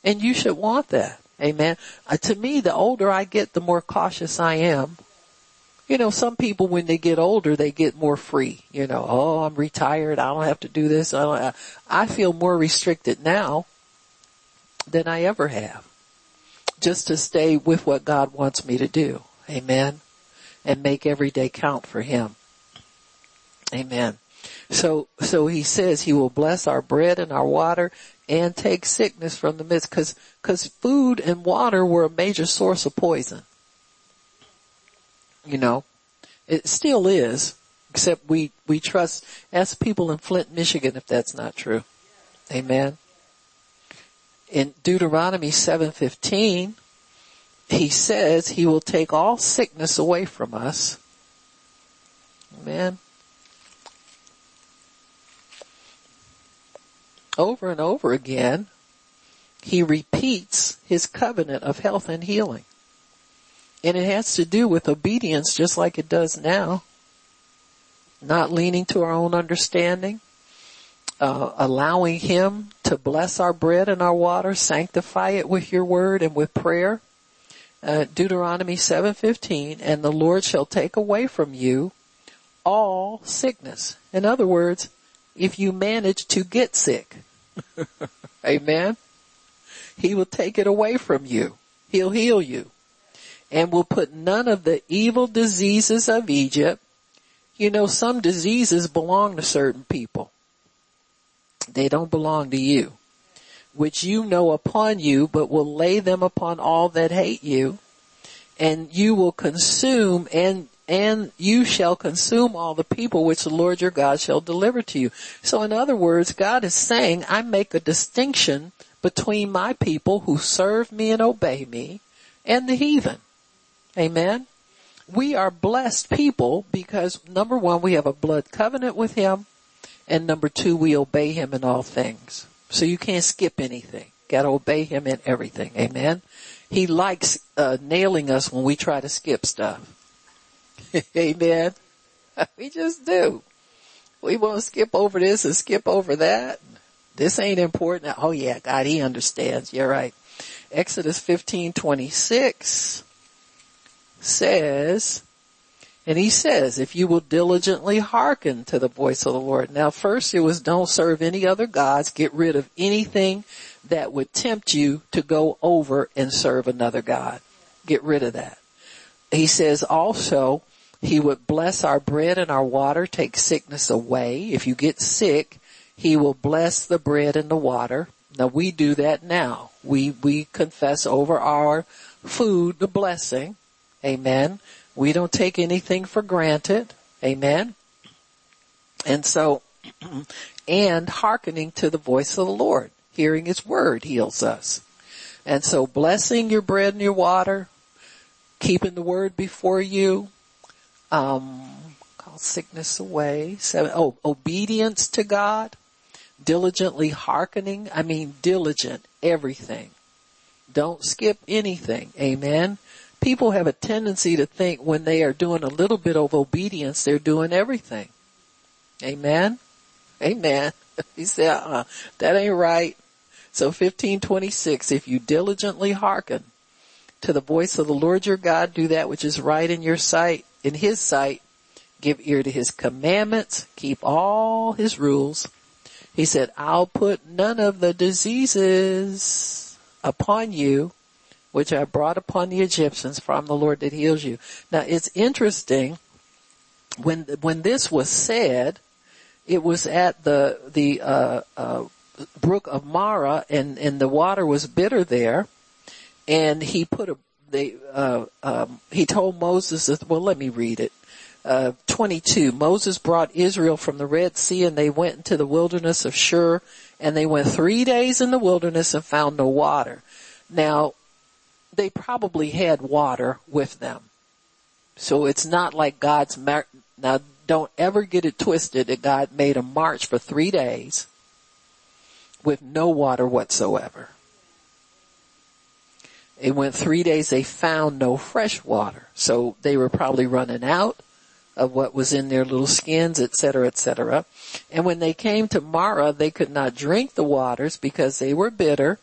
And you should want that. Amen. Uh, to me, the older I get, the more cautious I am. You know, some people when they get older, they get more free. You know, oh, I'm retired. I don't have to do this. I, I feel more restricted now than I ever have just to stay with what God wants me to do. Amen. And make every day count for Him. Amen. So, so he says he will bless our bread and our water and take sickness from the midst cause, cause food and water were a major source of poison. You know, It still is, except we, we trust, ask people in Flint, Michigan if that's not true. Amen. In Deuteronomy 7:15, he says he will take all sickness away from us. Amen. Over and over again, he repeats his covenant of health and healing. And it has to do with obedience just like it does now. Not leaning to our own understanding, uh, allowing him to bless our bread and our water, sanctify it with your word and with prayer. Uh, Deuteronomy 7:15 and the Lord shall take away from you all sickness. In other words, if you manage to get sick. Amen. He will take it away from you. He'll heal you and will put none of the evil diseases of Egypt. You know, some diseases belong to certain people. They don't belong to you, which you know upon you, but will lay them upon all that hate you. And you will consume and, and you shall consume all the people which the Lord your God shall deliver to you. So in other words, God is saying, I make a distinction between my people who serve me and obey me and the heathen. Amen. We are blessed people because number one, we have a blood covenant with him and number two, we obey him in all things. So you can't skip anything. Gotta obey him in everything. Amen. He likes, uh, nailing us when we try to skip stuff. Amen. We just do. We want to skip over this and skip over that. This ain't important. Oh yeah, God, he understands. You're right. Exodus 15, 26 says, and he says, if you will diligently hearken to the voice of the Lord. Now first it was don't serve any other gods, get rid of anything that would tempt you to go over and serve another God. Get rid of that. He says also, he would bless our bread and our water, take sickness away. If you get sick, he will bless the bread and the water. Now we do that now. We, we confess over our food the blessing. Amen. We don't take anything for granted. Amen. And so, and hearkening to the voice of the Lord, hearing his word heals us. And so blessing your bread and your water, keeping the word before you, um, call sickness away. Seven, oh, obedience to God, diligently hearkening. I mean, diligent, everything. Don't skip anything. Amen people have a tendency to think when they are doing a little bit of obedience, they're doing everything. Amen. Amen. He said, uh, that ain't right. So 1526, if you diligently hearken to the voice of the Lord your God, do that which is right in your sight, in his sight, give ear to his commandments, keep all his rules. He said, I'll put none of the diseases upon you which I brought upon the Egyptians from the Lord that heals you. Now it's interesting when, when this was said, it was at the, the, uh, uh, brook of Marah and, and the water was bitter there and he put a, they, uh, um, he told Moses, well let me read it. Uh, 22, Moses brought Israel from the Red Sea and they went into the wilderness of Shur and they went three days in the wilderness and found no water. Now, they probably had water with them. So it's not like God's, mar- now don't ever get it twisted that God made a march for three days with no water whatsoever. It went three days, they found no fresh water. So they were probably running out of what was in their little skins, etc., etc. And when they came to Marah, they could not drink the waters because they were bitter.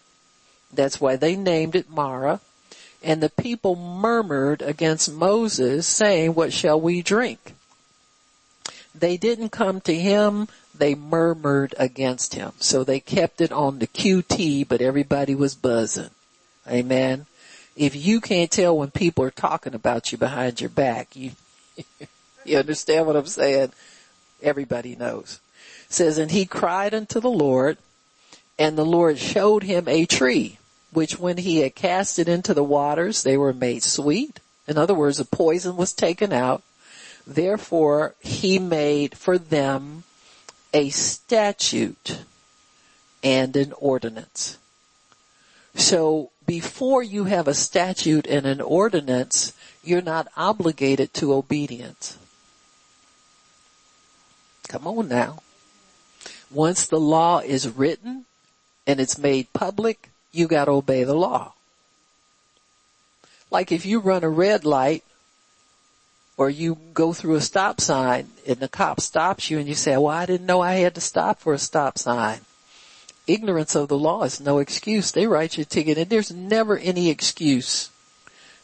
That's why they named it Marah. And the people murmured against Moses saying, what shall we drink? They didn't come to him, they murmured against him. So they kept it on the QT, but everybody was buzzing. Amen. If you can't tell when people are talking about you behind your back, you, you understand what I'm saying? Everybody knows. It says, and he cried unto the Lord, and the Lord showed him a tree which when he had cast it into the waters, they were made sweet. In other words, the poison was taken out. Therefore, he made for them a statute and an ordinance. So before you have a statute and an ordinance, you're not obligated to obedience. Come on now. Once the law is written and it's made public, you gotta obey the law. Like if you run a red light or you go through a stop sign and the cop stops you and you say, well, I didn't know I had to stop for a stop sign. Ignorance of the law is no excuse. They write you a ticket and there's never any excuse.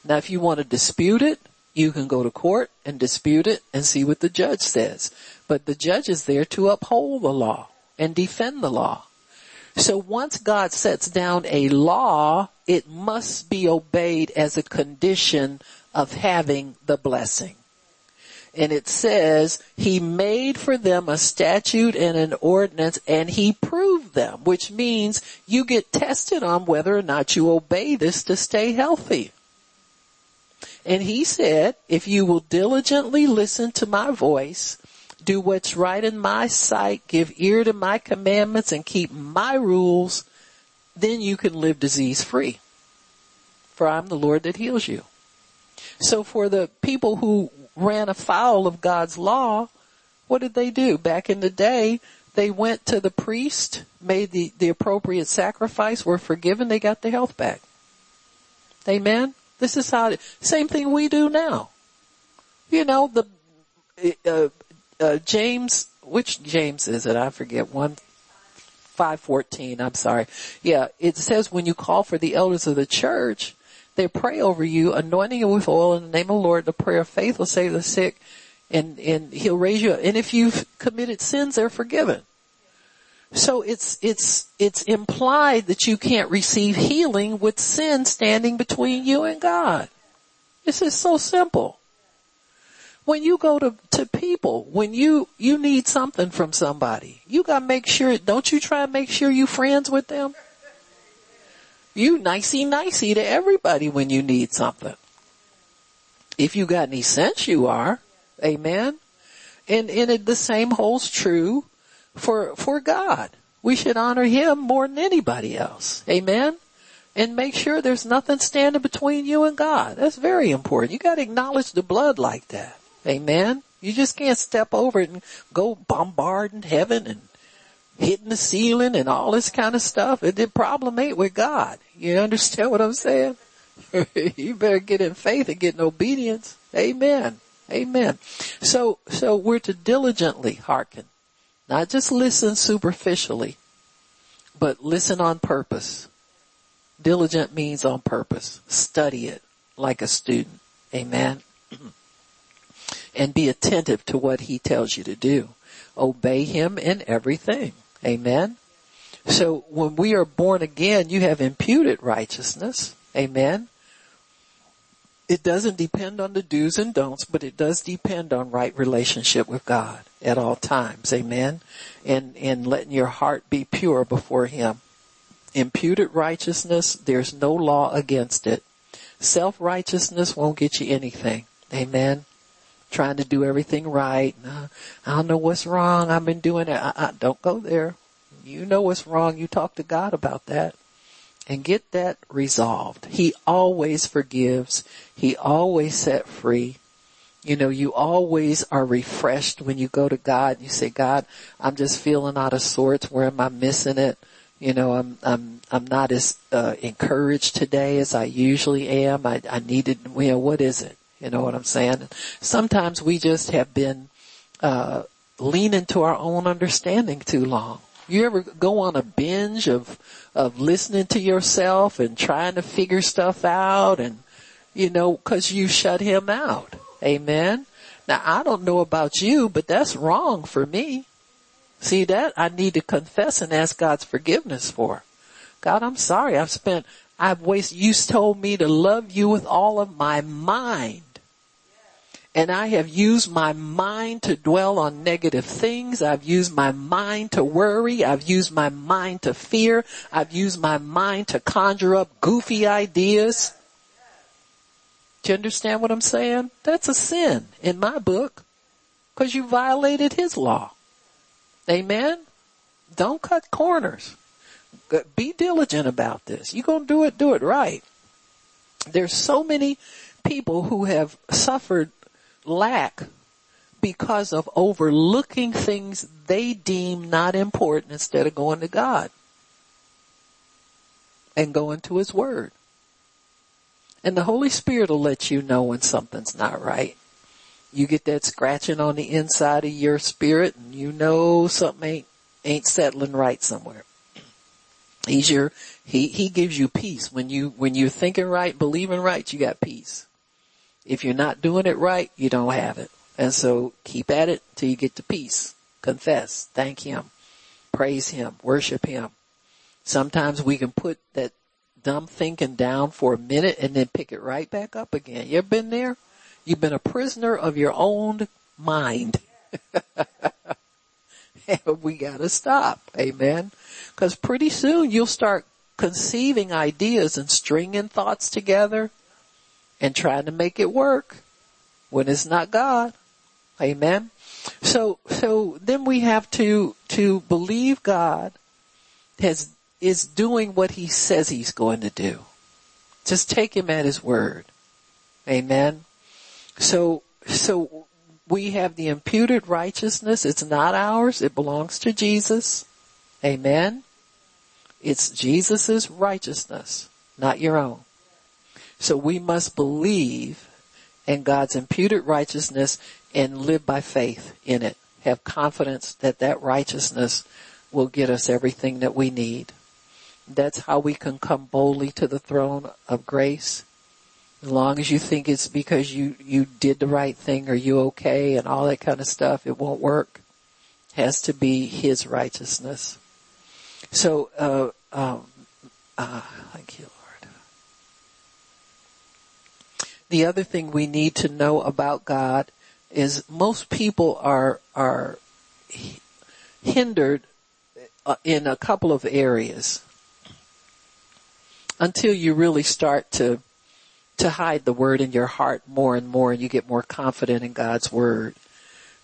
Now if you want to dispute it, you can go to court and dispute it and see what the judge says. But the judge is there to uphold the law and defend the law. So once God sets down a law, it must be obeyed as a condition of having the blessing. And it says, he made for them a statute and an ordinance and he proved them, which means you get tested on whether or not you obey this to stay healthy. And he said, if you will diligently listen to my voice, do what's right in my sight, give ear to my commandments and keep my rules, then you can live disease free. For I'm the Lord that heals you. So for the people who ran afoul of God's law, what did they do? Back in the day, they went to the priest, made the, the appropriate sacrifice, were forgiven, they got their health back. Amen? This is how, same thing we do now. You know, the, uh, uh, James, which James is it? I forget. One, 514, I'm sorry. Yeah, it says when you call for the elders of the church, they pray over you, anointing you with oil in the name of the Lord. The prayer of faith will save the sick and, and he'll raise you up. And if you've committed sins, they're forgiven. So it's, it's, it's implied that you can't receive healing with sin standing between you and God. This is so simple. When you go to, to people, when you, you need something from somebody, you gotta make sure, don't you try and make sure you friends with them? You nicey nicey to everybody when you need something. If you got any sense you are. Amen. And, and it, the same holds true for, for God. We should honor Him more than anybody else. Amen. And make sure there's nothing standing between you and God. That's very important. You gotta acknowledge the blood like that. Amen. You just can't step over it and go bombarding heaven and hitting the ceiling and all this kind of stuff. The problem ain't with God. You understand what I'm saying? you better get in faith and get in obedience. Amen. Amen. So, so we're to diligently hearken. Not just listen superficially, but listen on purpose. Diligent means on purpose. Study it like a student. Amen. and be attentive to what he tells you to do. Obey him in everything. Amen. So when we are born again, you have imputed righteousness. Amen. It doesn't depend on the do's and don'ts, but it does depend on right relationship with God at all times. Amen. And, and letting your heart be pure before Him. Imputed righteousness, there's no law against it. Self-righteousness won't get you anything. Amen. Trying to do everything right. I don't know what's wrong. I've been doing it. I, I, don't go there. You know what's wrong. You talk to God about that and get that resolved. He always forgives. He always set free. You know, you always are refreshed when you go to God and you say, God, I'm just feeling out of sorts. Where am I missing it? You know, I'm, I'm, I'm not as, uh, encouraged today as I usually am. I, I needed, you know, what is it? You know what I'm saying? Sometimes we just have been, uh, leaning to our own understanding too long. You ever go on a binge of, of listening to yourself and trying to figure stuff out and, you know, cause you shut him out. Amen. Now I don't know about you, but that's wrong for me. See that? I need to confess and ask God's forgiveness for. God, I'm sorry. I've spent, I've wasted, you told me to love you with all of my mind and I have used my mind to dwell on negative things. I've used my mind to worry. I've used my mind to fear. I've used my mind to conjure up goofy ideas. Do you understand what I'm saying? That's a sin in my book. Cause you violated his law. Amen. Don't cut corners. Be diligent about this. You're going to do it, do it right. There's so many people who have suffered lack because of overlooking things they deem not important instead of going to God and going to His Word. And the Holy Spirit will let you know when something's not right. You get that scratching on the inside of your spirit and you know something ain't, ain't settling right somewhere. He's your, he, he gives you peace. When you, when you're thinking right, believing right, you got peace. If you're not doing it right, you don't have it. And so keep at it till you get to peace. Confess, thank Him, praise Him, worship Him. Sometimes we can put that dumb thinking down for a minute and then pick it right back up again. You ever been there? You've been a prisoner of your own mind. we gotta stop. Amen. Cause pretty soon you'll start conceiving ideas and stringing thoughts together and trying to make it work when it's not God. Amen. So, so then we have to, to believe God has, is doing what he says he's going to do. Just take him at his word. Amen. So, so we have the imputed righteousness. It's not ours. It belongs to Jesus. Amen. It's Jesus' righteousness, not your own. So we must believe in God's imputed righteousness and live by faith in it. Have confidence that that righteousness will get us everything that we need. That's how we can come boldly to the throne of grace. As long as you think it's because you, you did the right thing or you okay and all that kind of stuff, it won't work. It has to be His righteousness. So, uh, um, uh, thank you, Lord. The other thing we need to know about God is most people are, are hindered uh, in a couple of areas until you really start to to hide the word in your heart more and more and you get more confident in God's word.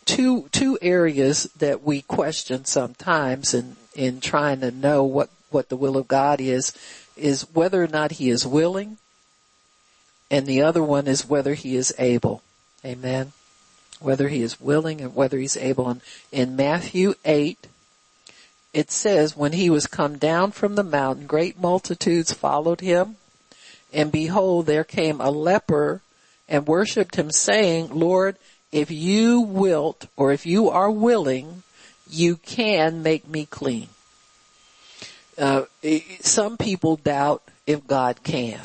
Two two areas that we question sometimes in in trying to know what what the will of God is is whether or not he is willing and the other one is whether he is able. Amen whether he is willing and whether he's able. And in Matthew 8, it says, when he was come down from the mountain, great multitudes followed him. And behold, there came a leper and worshiped him saying, Lord, if you wilt, or if you are willing, you can make me clean. Uh, some people doubt if God can.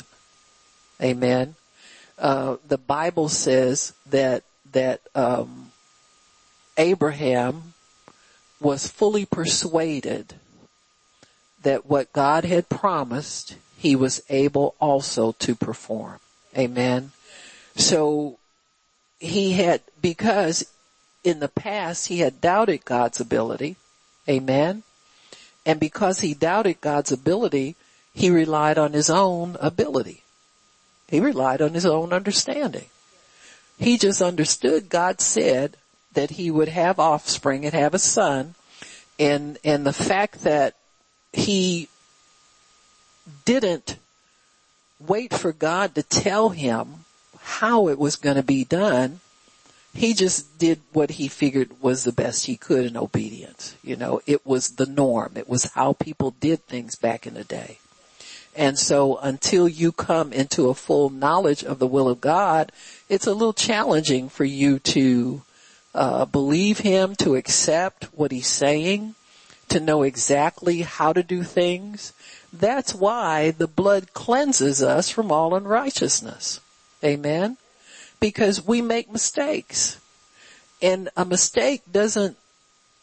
Amen. Uh, the Bible says that that um, Abraham was fully persuaded that what God had promised, he was able also to perform. Amen. So he had, because in the past he had doubted God's ability. Amen. And because he doubted God's ability, he relied on his own ability. He relied on his own understanding. He just understood God said that he would have offspring and have a son. And, and the fact that he didn't wait for God to tell him how it was going to be done. He just did what he figured was the best he could in obedience. You know, it was the norm. It was how people did things back in the day. And so until you come into a full knowledge of the will of God, it's a little challenging for you to uh, believe Him, to accept what He's saying, to know exactly how to do things. That's why the blood cleanses us from all unrighteousness. Amen? Because we make mistakes. And a mistake doesn't,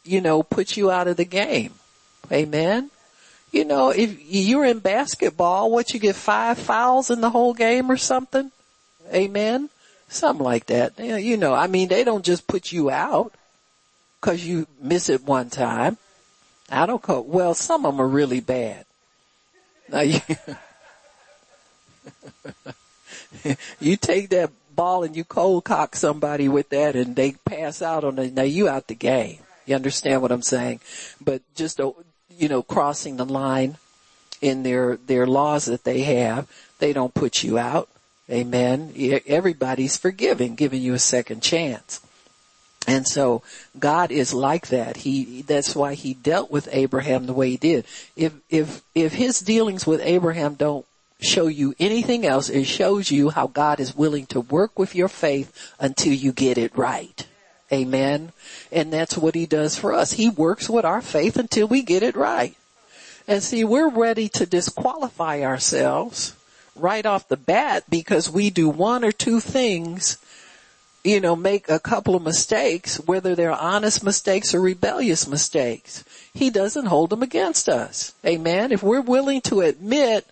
you know, put you out of the game. Amen? You know, if you're in basketball, what you get five fouls in the whole game or something? Amen? Something like that. You know, I mean, they don't just put you out cause you miss it one time. I don't call, well, some of them are really bad. Now you, you take that ball and you cold cock somebody with that and they pass out on it, now you out the game. You understand what I'm saying? But just, you know, crossing the line in their, their laws that they have, they don't put you out. Amen. Everybody's forgiving, giving you a second chance. And so God is like that. He, that's why he dealt with Abraham the way he did. If, if, if his dealings with Abraham don't show you anything else, it shows you how God is willing to work with your faith until you get it right. Amen. And that's what he does for us. He works with our faith until we get it right. And see, we're ready to disqualify ourselves right off the bat because we do one or two things you know, make a couple of mistakes, whether they're honest mistakes or rebellious mistakes. He doesn't hold them against us. Amen. If we're willing to admit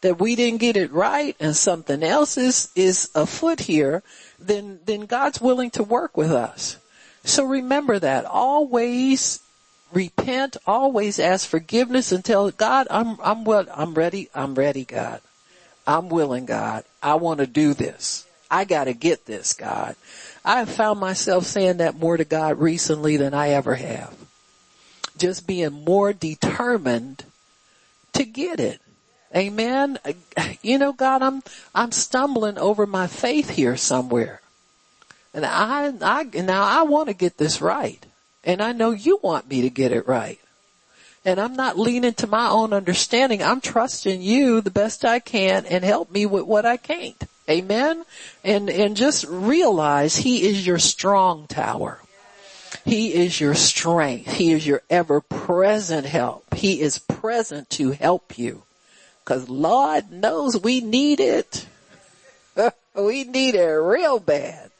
that we didn't get it right and something else is, is afoot here, then, then God's willing to work with us. So remember that. Always repent, always ask forgiveness and tell God, I'm, I'm what, I'm ready, I'm ready, God. I'm willing, God. I want to do this. I gotta get this, God. I have found myself saying that more to God recently than I ever have. Just being more determined to get it. Amen. You know, God, I'm, I'm stumbling over my faith here somewhere. And I, I, now I want to get this right. And I know you want me to get it right. And I'm not leaning to my own understanding. I'm trusting you the best I can and help me with what I can't. Amen. And, and just realize he is your strong tower. He is your strength. He is your ever present help. He is present to help you. Cause Lord knows we need it. we need it real bad.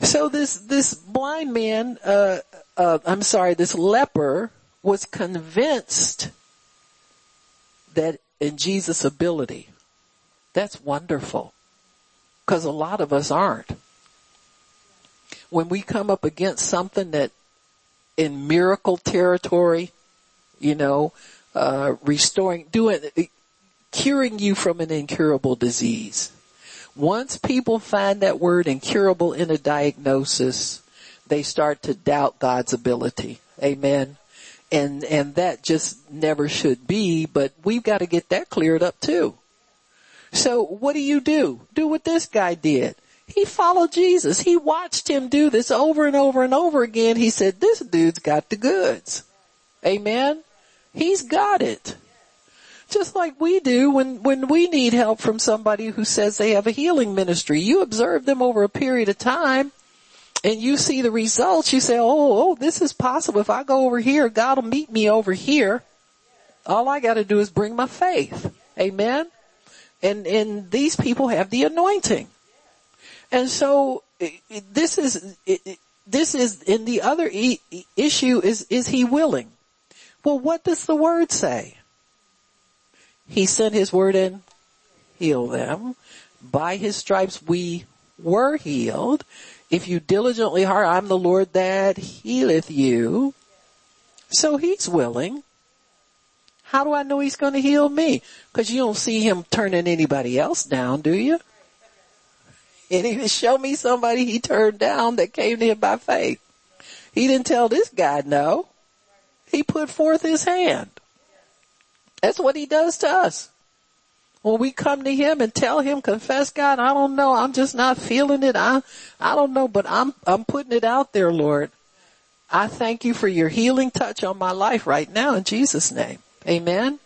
So this, this blind man, uh, uh, I'm sorry, this leper was convinced that in Jesus' ability. That's wonderful. Cause a lot of us aren't. When we come up against something that in miracle territory, you know, uh, restoring, doing, curing you from an incurable disease. Once people find that word incurable in a diagnosis, they start to doubt God's ability. Amen. And, and that just never should be, but we've got to get that cleared up too. So what do you do? Do what this guy did. He followed Jesus. He watched him do this over and over and over again. He said, this dude's got the goods. Amen. He's got it. Just like we do when, when we need help from somebody who says they have a healing ministry. You observe them over a period of time and you see the results. You say, oh, oh, this is possible. If I go over here, God will meet me over here. All I gotta do is bring my faith. Amen. And, and these people have the anointing. And so this is, this is, in the other issue is, is he willing? Well, what does the word say? He sent his word and healed them. By his stripes we were healed. If you diligently heart, I'm the Lord that healeth you. So he's willing. How do I know he's going to heal me? Cause you don't see him turning anybody else down, do you? And he show me somebody he turned down that came to him by faith. He didn't tell this guy no. He put forth his hand. That's what he does to us. When we come to him and tell him, confess God, I don't know, I'm just not feeling it. I, I don't know, but I'm, I'm putting it out there, Lord. I thank you for your healing touch on my life right now in Jesus name. Amen.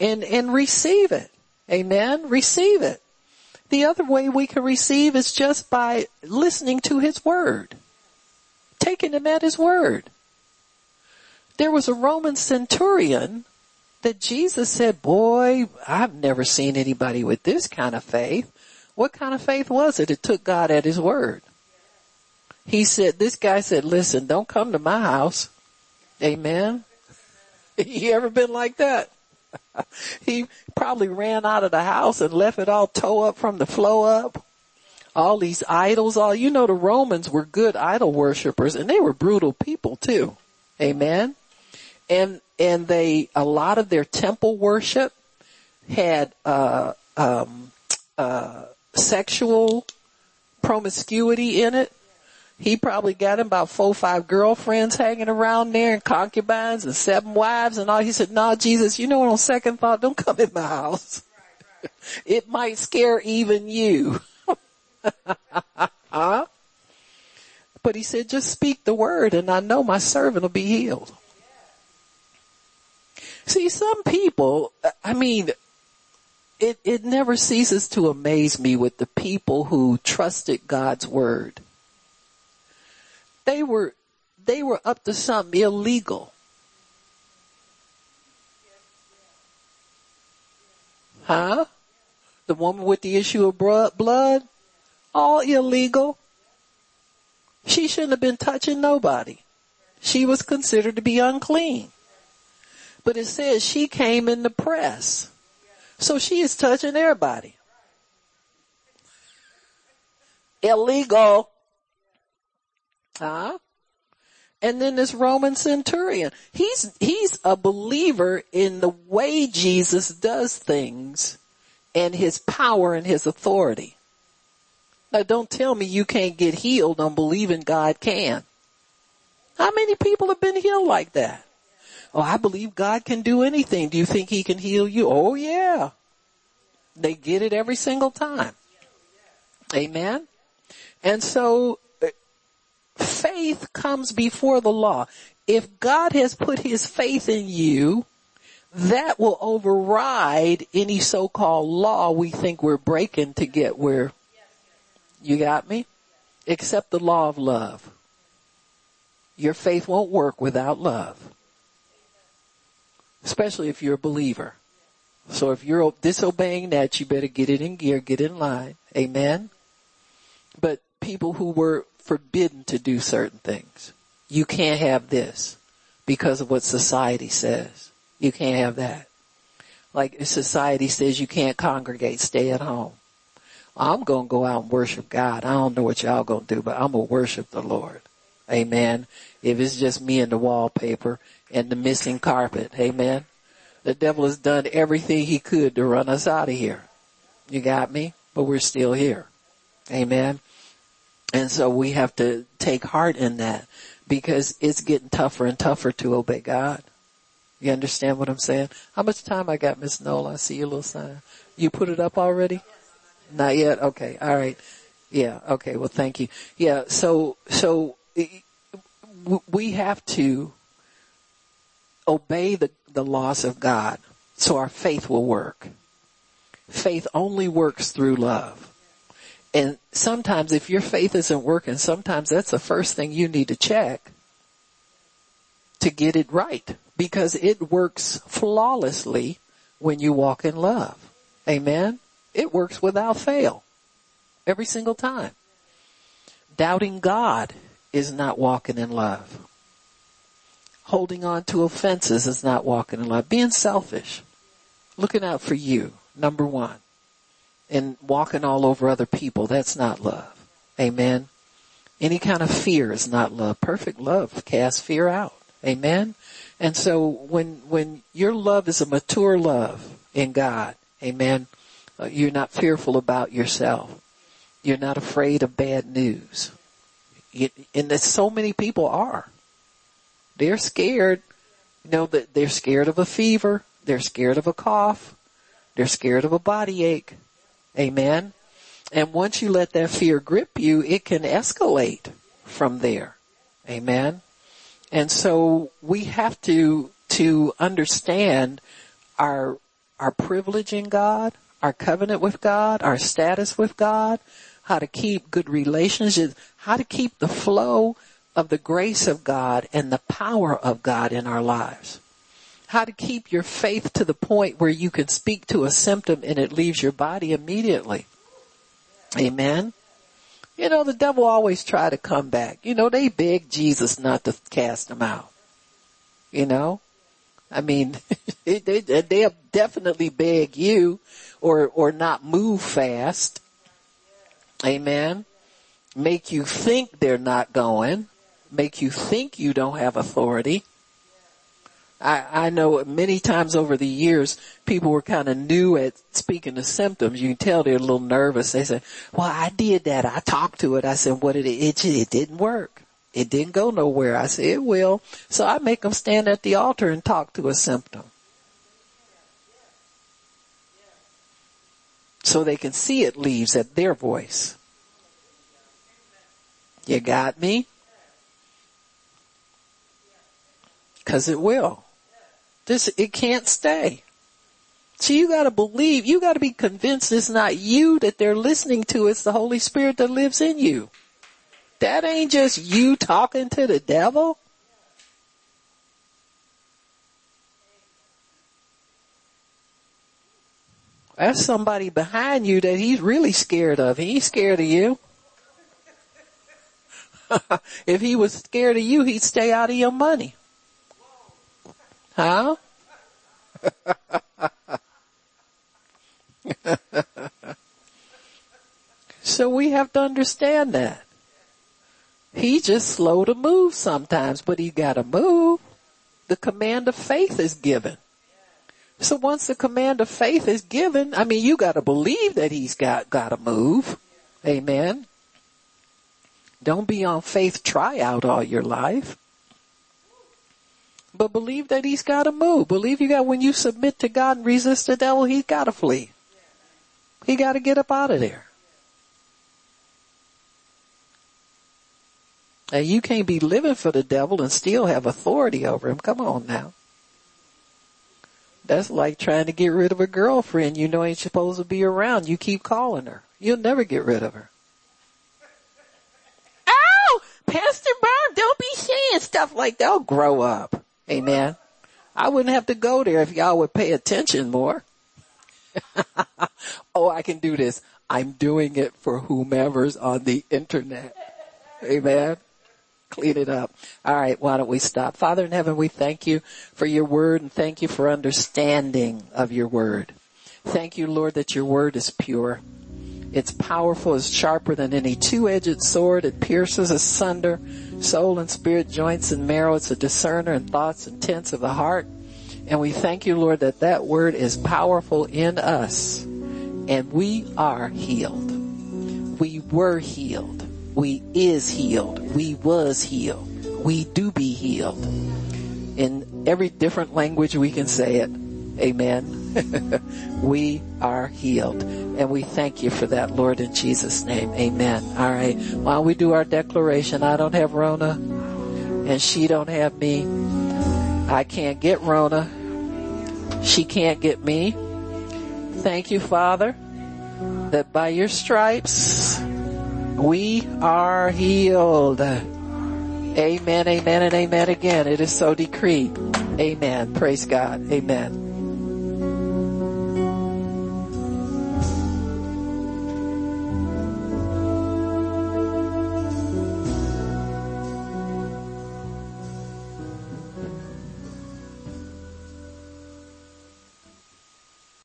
And, and receive it. Amen. Receive it. The other way we can receive is just by listening to his word. Taking him at his word. There was a Roman centurion that Jesus said, boy, I've never seen anybody with this kind of faith. What kind of faith was it? It took God at his word. He said, this guy said, listen, don't come to my house. Amen. you ever been like that? he probably ran out of the house and left it all toe up from the flow up. All these idols, all, you know the Romans were good idol worshippers and they were brutal people too. Amen. And, and they, a lot of their temple worship had, uh, um, uh, sexual promiscuity in it. He probably got him about four five girlfriends hanging around there and concubines and seven wives and all. He said, nah, Jesus, you know what on second thought, don't come in my house. it might scare even you. huh? But he said, just speak the word and I know my servant will be healed. See, some people, I mean, it, it never ceases to amaze me with the people who trusted God's word. They were, they were up to something illegal. Huh? The woman with the issue of blood? All illegal. She shouldn't have been touching nobody. She was considered to be unclean. But it says she came in the press. So she is touching everybody. Illegal. Huh? And then this Roman centurion, he's, he's a believer in the way Jesus does things and his power and his authority. Now don't tell me you can't get healed on believing God can. How many people have been healed like that? Oh, I believe God can do anything. Do you think he can heal you? Oh yeah. They get it every single time. Amen. And so uh, faith comes before the law. If God has put his faith in you, that will override any so-called law we think we're breaking to get where you got me? Except the law of love. Your faith won't work without love. Especially if you're a believer. So if you're disobeying that, you better get it in gear, get in line. Amen. But people who were forbidden to do certain things, you can't have this because of what society says. You can't have that. Like if society says you can't congregate, stay at home. I'm gonna go out and worship God. I don't know what y'all gonna do, but I'm gonna worship the Lord. Amen. If it's just me and the wallpaper and the missing carpet. Amen. The devil has done everything he could to run us out of here. You got me? But we're still here. Amen. And so we have to take heart in that because it's getting tougher and tougher to obey God. You understand what I'm saying? How much time I got, Miss Noel? I see your little sign. You put it up already? Not yet? Okay. All right. Yeah. Okay. Well, thank you. Yeah. So, so we have to obey the, the laws of God so our faith will work. Faith only works through love. And sometimes if your faith isn't working, sometimes that's the first thing you need to check to get it right because it works flawlessly when you walk in love. Amen. It works without fail. Every single time. Doubting God is not walking in love. Holding on to offenses is not walking in love. Being selfish. Looking out for you. Number one. And walking all over other people. That's not love. Amen. Any kind of fear is not love. Perfect love casts fear out. Amen. And so when, when your love is a mature love in God, amen, uh, you're not fearful about yourself. You're not afraid of bad news. And that so many people are. They're scared, you know, that they're scared of a fever. They're scared of a cough. They're scared of a body ache. Amen. And once you let that fear grip you, it can escalate from there. Amen. And so we have to, to understand our, our privilege in God, our covenant with God, our status with God, how to keep good relationships, how to keep the flow of the grace of God and the power of God in our lives. How to keep your faith to the point where you can speak to a symptom and it leaves your body immediately. Amen. You know, the devil always try to come back. You know, they beg Jesus not to cast them out. You know? I mean, they, they, they'll definitely beg you or, or not move fast. Amen. Make you think they're not going. Make you think you don't have authority. I, I know many times over the years, people were kind of new at speaking the symptoms. You can tell they're a little nervous. They say, well, I did that. I talked to it. I said, what did it, it, it didn't work. It didn't go nowhere. I said, it will. So I make them stand at the altar and talk to a symptom. So they can see it leaves at their voice. You got me? Cause it will. This, it can't stay. So you gotta believe, you gotta be convinced it's not you that they're listening to, it's the Holy Spirit that lives in you. That ain't just you talking to the devil. That's somebody behind you that he's really scared of. He ain't scared of you. if he was scared of you, he'd stay out of your money. Huh? so we have to understand that. He's just slow to move sometimes, but he gotta move. The command of faith is given. So once the command of faith is given, I mean, you gotta believe that he's got, gotta move. Amen. Don't be on faith tryout all your life. But believe that he's gotta move. Believe you got, when you submit to God and resist the devil, he's gotta flee. He gotta get up out of there. And you can't be living for the devil and still have authority over him. Come on now. That's like trying to get rid of a girlfriend you know ain't supposed to be around. You keep calling her. You'll never get rid of her. Oh, Pastor Barb, don't be saying stuff like that. I'll grow up. Amen. I wouldn't have to go there if y'all would pay attention more. oh, I can do this. I'm doing it for whomever's on the internet. Amen clean it up. All right, why don't we stop? Father in heaven, we thank you for your word and thank you for understanding of your word. Thank you, Lord, that your word is pure. It's powerful, it's sharper than any two-edged sword. It pierces asunder soul and spirit, joints and marrow. It's a discerner and thoughts and intents of the heart. And we thank you, Lord, that that word is powerful in us and we are healed. We were healed we is healed. We was healed. We do be healed. In every different language we can say it. Amen. we are healed. And we thank you for that, Lord, in Jesus' name. Amen. All right. While we do our declaration, I don't have Rona and she don't have me. I can't get Rona. She can't get me. Thank you, Father, that by your stripes, we are healed. Amen, amen, and amen again. It is so decreed. Amen. Praise God. Amen.